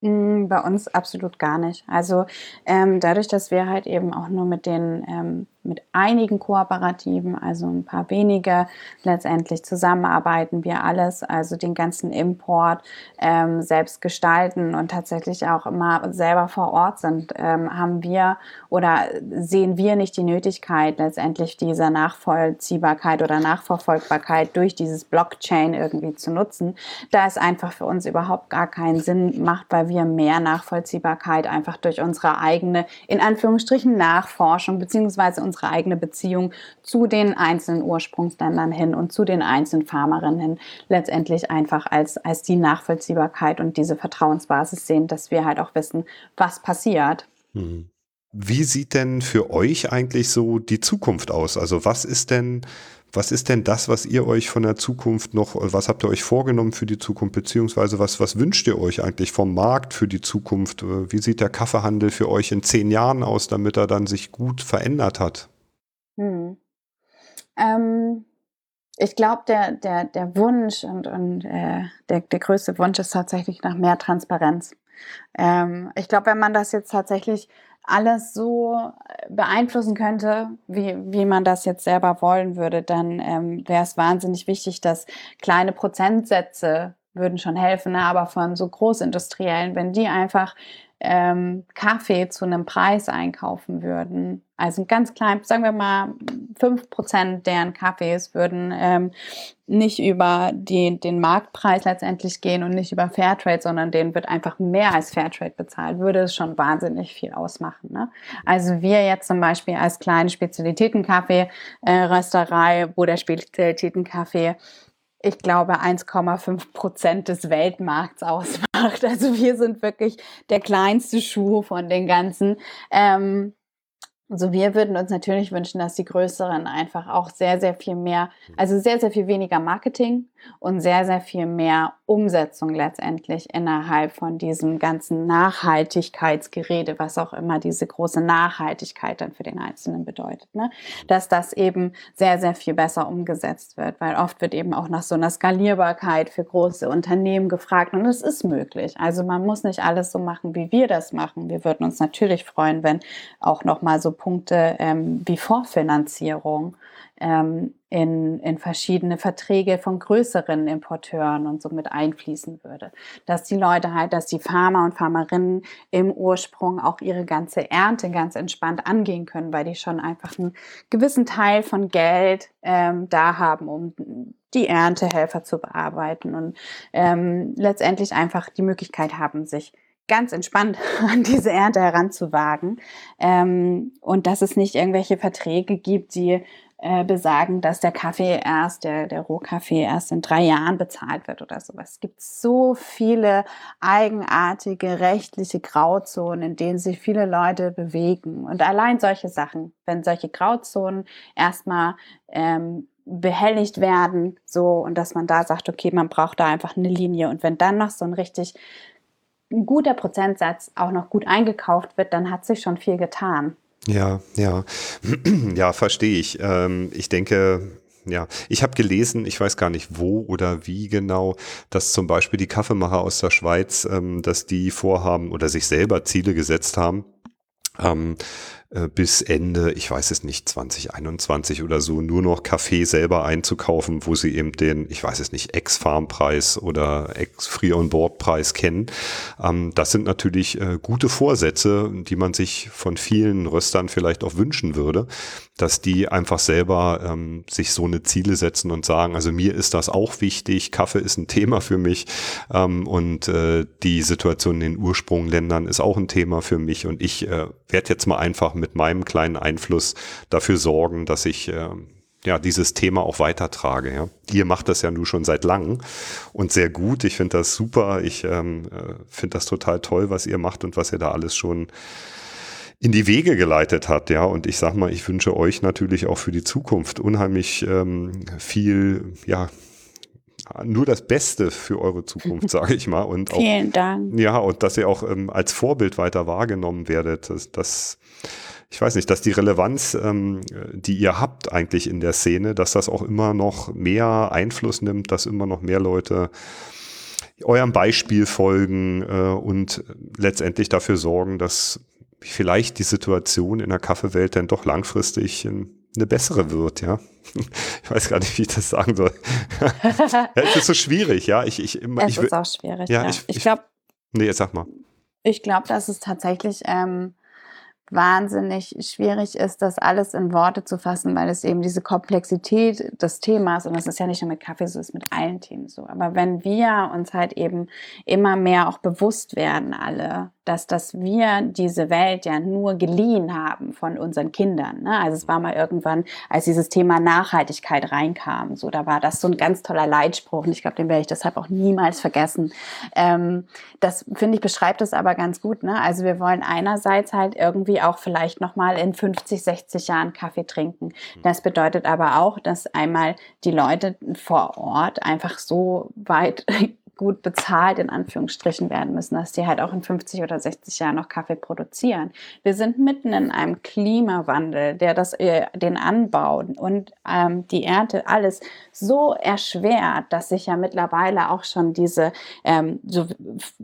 Mm, bei uns absolut gar nicht. Also ähm, dadurch, dass wir halt eben auch nur mit den ähm, mit einigen Kooperativen, also ein paar wenige, letztendlich zusammenarbeiten wir alles, also den ganzen Import ähm, selbst gestalten und tatsächlich auch immer selber vor Ort sind, ähm, haben wir oder sehen wir nicht die Nötigkeit, letztendlich diese Nachvollziehbarkeit oder Nachverfolgbarkeit durch dieses Blockchain irgendwie zu nutzen, da es einfach für uns überhaupt gar keinen Sinn macht, weil wir mehr Nachvollziehbarkeit einfach durch unsere eigene, in Anführungsstrichen, Nachforschung beziehungsweise unsere eigene Beziehung zu den einzelnen Ursprungsländern hin und zu den einzelnen Farmerinnen hin letztendlich einfach als, als die Nachvollziehbarkeit und diese Vertrauensbasis sehen, dass wir halt auch wissen, was passiert. Mhm. Wie sieht denn für euch eigentlich so die Zukunft aus? Also was ist denn, was ist denn das, was ihr euch von der Zukunft noch, was habt ihr euch vorgenommen für die Zukunft, beziehungsweise was, was wünscht ihr euch eigentlich vom Markt für die Zukunft? Wie sieht der Kaffeehandel für euch in zehn Jahren aus, damit er dann sich gut verändert hat? Hm. Ähm, ich glaube, der, der, der Wunsch und, und äh, der, der größte Wunsch ist tatsächlich nach mehr Transparenz. Ähm, ich glaube, wenn man das jetzt tatsächlich alles so äh, beeinflussen könnte, wie, wie man das jetzt selber wollen würde, dann ähm, wäre es wahnsinnig wichtig, dass kleine Prozentsätze würden schon helfen, ne? aber von so Großindustriellen, wenn die einfach ähm, Kaffee zu einem Preis einkaufen würden, also ganz klein, sagen wir mal, fünf Prozent deren Kaffees würden ähm, nicht über die, den Marktpreis letztendlich gehen und nicht über Fairtrade, sondern denen wird einfach mehr als Fairtrade bezahlt, würde es schon wahnsinnig viel ausmachen. Ne? Also wir jetzt zum Beispiel als kleine Spezialitätenkaffee-Rösterei, äh, wo der Spezialitätenkaffee ich glaube, 1,5 Prozent des Weltmarkts ausmacht. Also wir sind wirklich der kleinste Schuh von den ganzen. Ähm, also wir würden uns natürlich wünschen, dass die Größeren einfach auch sehr, sehr viel mehr, also sehr, sehr viel weniger Marketing und sehr, sehr viel mehr Umsetzung letztendlich innerhalb von diesem ganzen Nachhaltigkeitsgerede, was auch immer diese große Nachhaltigkeit dann für den Einzelnen bedeutet. Ne? Dass das eben sehr, sehr viel besser umgesetzt wird, weil oft wird eben auch nach so einer Skalierbarkeit für große Unternehmen gefragt und es ist möglich. Also man muss nicht alles so machen, wie wir das machen. Wir würden uns natürlich freuen, wenn auch nochmal so Punkte ähm, wie Vorfinanzierung ähm, in, in verschiedene Verträge von größeren Importeuren und so mit einfließen würde. Dass die Leute halt, dass die Farmer und Farmerinnen im Ursprung auch ihre ganze Ernte ganz entspannt angehen können, weil die schon einfach einen gewissen Teil von Geld ähm, da haben, um die Erntehelfer zu bearbeiten und ähm, letztendlich einfach die Möglichkeit haben, sich ganz entspannt [laughs] an diese Ernte heranzuwagen ähm, und dass es nicht irgendwelche Verträge gibt, die äh, besagen, dass der Kaffee erst, der, der Rohkaffee erst in drei Jahren bezahlt wird oder sowas. Es gibt so viele eigenartige rechtliche Grauzonen, in denen sich viele Leute bewegen. Und allein solche Sachen, wenn solche Grauzonen erstmal ähm, behelligt werden, so und dass man da sagt, okay, man braucht da einfach eine Linie und wenn dann noch so ein richtig ein guter Prozentsatz auch noch gut eingekauft wird, dann hat sich schon viel getan. Ja, ja, [clears throat] ja, verstehe ich. Ähm, ich denke, ja, ich habe gelesen, ich weiß gar nicht wo oder wie genau, dass zum Beispiel die Kaffeemacher aus der Schweiz, ähm, dass die vorhaben oder sich selber Ziele gesetzt haben, ähm, äh, bis Ende, ich weiß es nicht, 2021 oder so, nur noch Kaffee selber einzukaufen, wo sie eben den, ich weiß es nicht, Ex-Farm-Preis oder Ex-Free-on-Board-Preis kennen. Ähm, das sind natürlich äh, gute Vorsätze, die man sich von vielen Röstern vielleicht auch wünschen würde, dass die einfach selber ähm, sich so eine Ziele setzen und sagen, also mir ist das auch wichtig, Kaffee ist ein Thema für mich ähm, und äh, die Situation in den Ursprungländern ist auch ein Thema für mich und ich äh, werde jetzt mal einfach mit meinem kleinen Einfluss dafür sorgen, dass ich äh, ja, dieses Thema auch weitertrage. Ja. Ihr macht das ja nun schon seit langem und sehr gut. Ich finde das super. Ich ähm, äh, finde das total toll, was ihr macht und was ihr da alles schon in die Wege geleitet hat, ja. Und ich sag mal, ich wünsche euch natürlich auch für die Zukunft unheimlich ähm, viel, ja, nur das Beste für eure Zukunft, [laughs] sage ich mal. Und auch, Vielen Dank. Ja, und dass ihr auch ähm, als Vorbild weiter wahrgenommen werdet. Das, das ich weiß nicht, dass die Relevanz, ähm, die ihr habt eigentlich in der Szene, dass das auch immer noch mehr Einfluss nimmt, dass immer noch mehr Leute eurem Beispiel folgen äh, und letztendlich dafür sorgen, dass vielleicht die Situation in der Kaffeewelt dann doch langfristig eine bessere wird, ja. [laughs] Ich weiß gar nicht, wie ich das sagen soll. [laughs] ja, es ist so schwierig, ja. Ich, ich, es ich, ist auch schwierig, ja. ja. Ich, ich glaube. Nee, sag mal. Ich glaube, dass es tatsächlich ähm, wahnsinnig schwierig ist, das alles in Worte zu fassen, weil es eben diese Komplexität des Themas, und das ist ja nicht nur mit Kaffee so, ist mit allen Themen so. Aber wenn wir uns halt eben immer mehr auch bewusst werden, alle, dass, dass wir diese Welt ja nur geliehen haben von unseren Kindern. Ne? Also es war mal irgendwann, als dieses Thema Nachhaltigkeit reinkam, so da war das so ein ganz toller Leitspruch und ich glaube, den werde ich deshalb auch niemals vergessen. Ähm, das finde ich beschreibt es aber ganz gut. Ne? Also wir wollen einerseits halt irgendwie auch vielleicht noch mal in 50, 60 Jahren Kaffee trinken. Das bedeutet aber auch, dass einmal die Leute vor Ort einfach so weit gut bezahlt in Anführungsstrichen werden müssen, dass die halt auch in 50 oder 60 Jahren noch Kaffee produzieren. Wir sind mitten in einem Klimawandel, der das, äh, den Anbau und ähm, die Ernte alles so erschwert, dass sich ja mittlerweile auch schon diese, ähm, so,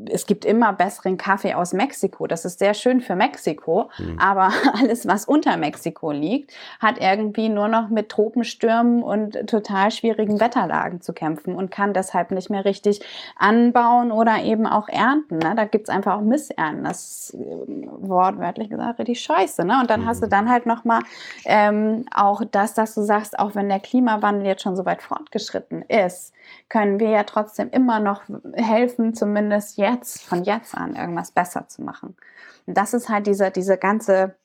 es gibt immer besseren Kaffee aus Mexiko. Das ist sehr schön für Mexiko, mhm. aber [laughs] alles, was unter Mexiko liegt, hat irgendwie nur noch mit Tropenstürmen und total schwierigen Wetterlagen zu kämpfen und kann deshalb nicht mehr richtig anbauen oder eben auch ernten. Ne? Da gibt es einfach auch Missernten. Das ist äh, wortwörtlich gesagt richtig scheiße. Ne? Und dann hast du mhm. dann halt nochmal ähm, auch das, dass du sagst, auch wenn der Klimawandel jetzt schon so weit fortgeschritten ist, können wir ja trotzdem immer noch helfen, zumindest jetzt, von jetzt an, irgendwas besser zu machen. Und das ist halt diese, diese ganze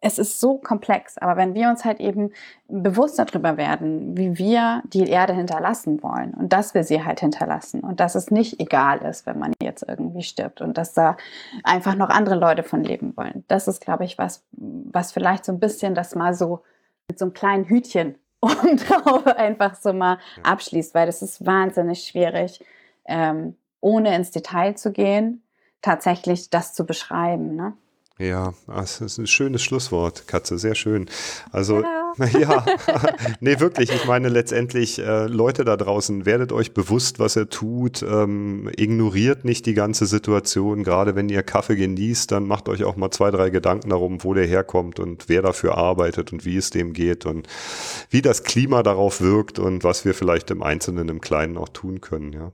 es ist so komplex, aber wenn wir uns halt eben bewusst darüber werden, wie wir die Erde hinterlassen wollen und dass wir sie halt hinterlassen und dass es nicht egal ist, wenn man jetzt irgendwie stirbt und dass da einfach noch andere Leute von leben wollen. Das ist, glaube ich, was, was vielleicht so ein bisschen das mal so mit so einem kleinen Hütchen [laughs] und drauf einfach so mal abschließt, weil das ist wahnsinnig schwierig, ähm, ohne ins Detail zu gehen, tatsächlich das zu beschreiben. Ne? Ja, das ist ein schönes Schlusswort, Katze, sehr schön. Also, ja, [laughs] ja. [laughs] nee, wirklich, ich meine letztendlich, äh, Leute da draußen, werdet euch bewusst, was er tut, ähm, ignoriert nicht die ganze Situation, gerade wenn ihr Kaffee genießt, dann macht euch auch mal zwei, drei Gedanken darum, wo der herkommt und wer dafür arbeitet und wie es dem geht und wie das Klima darauf wirkt und was wir vielleicht im Einzelnen, im Kleinen auch tun können, ja.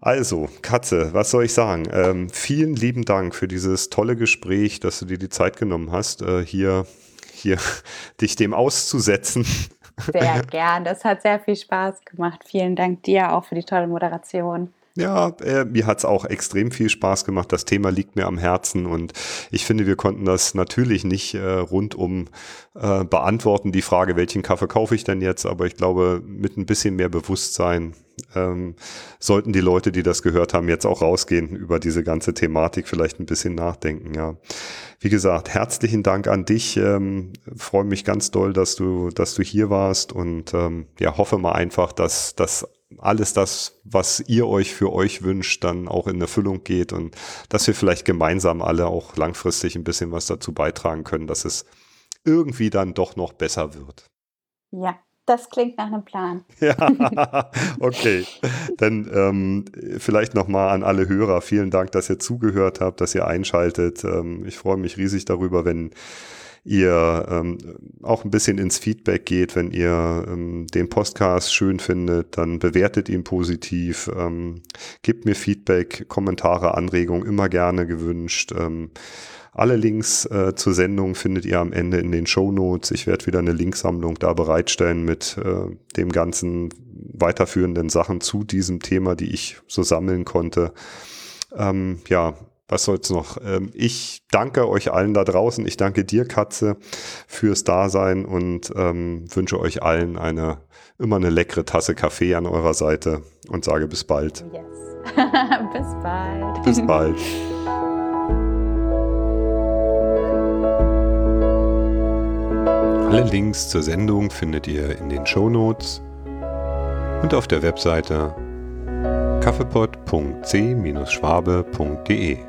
Also, Katze, was soll ich sagen? Ähm, vielen lieben Dank für dieses tolle Gespräch, dass du dir die Zeit genommen hast, äh, hier, hier [laughs] dich dem auszusetzen. Sehr [laughs] gern. Das hat sehr viel Spaß gemacht. Vielen Dank dir auch für die tolle Moderation. Ja, äh, mir hat's auch extrem viel Spaß gemacht. Das Thema liegt mir am Herzen und ich finde, wir konnten das natürlich nicht äh, rundum äh, beantworten, die Frage, welchen Kaffee kaufe ich denn jetzt? Aber ich glaube, mit ein bisschen mehr Bewusstsein ähm, sollten die Leute, die das gehört haben, jetzt auch rausgehen über diese ganze Thematik, vielleicht ein bisschen nachdenken, ja. Wie gesagt, herzlichen Dank an dich. Ähm, freue mich ganz doll, dass du, dass du hier warst und ähm, ja, hoffe mal einfach, dass, dass alles das, was ihr euch für euch wünscht, dann auch in Erfüllung geht und dass wir vielleicht gemeinsam alle auch langfristig ein bisschen was dazu beitragen können, dass es irgendwie dann doch noch besser wird. Ja, das klingt nach einem Plan. [laughs] [laughs] Ja, okay. Dann ähm, vielleicht nochmal an alle Hörer. Vielen Dank, dass ihr zugehört habt, dass ihr einschaltet. Ähm, ich freue mich riesig darüber, wenn ihr ähm, auch ein bisschen ins Feedback geht, wenn ihr ähm, den Podcast schön findet, dann bewertet ihn positiv, ähm, gebt mir Feedback, Kommentare, Anregungen, immer gerne gewünscht. Ähm, alle Links äh, zur Sendung findet ihr am Ende in den Show Notes. Ich werde wieder eine Linksammlung da bereitstellen mit äh, dem ganzen weiterführenden Sachen zu diesem Thema, die ich so sammeln konnte. Ähm, ja, was soll's noch? Ähm, ich danke euch allen da draußen. Ich danke dir, Katze, fürs Dasein und ähm, wünsche euch allen eine immer eine leckere Tasse Kaffee an eurer Seite und sage bis bald. Yes. [laughs] bis bald. Bis bald. Alle Links zur Sendung findet ihr in den Show Notes und auf der Webseite kaffeepot.c-schwabe.de.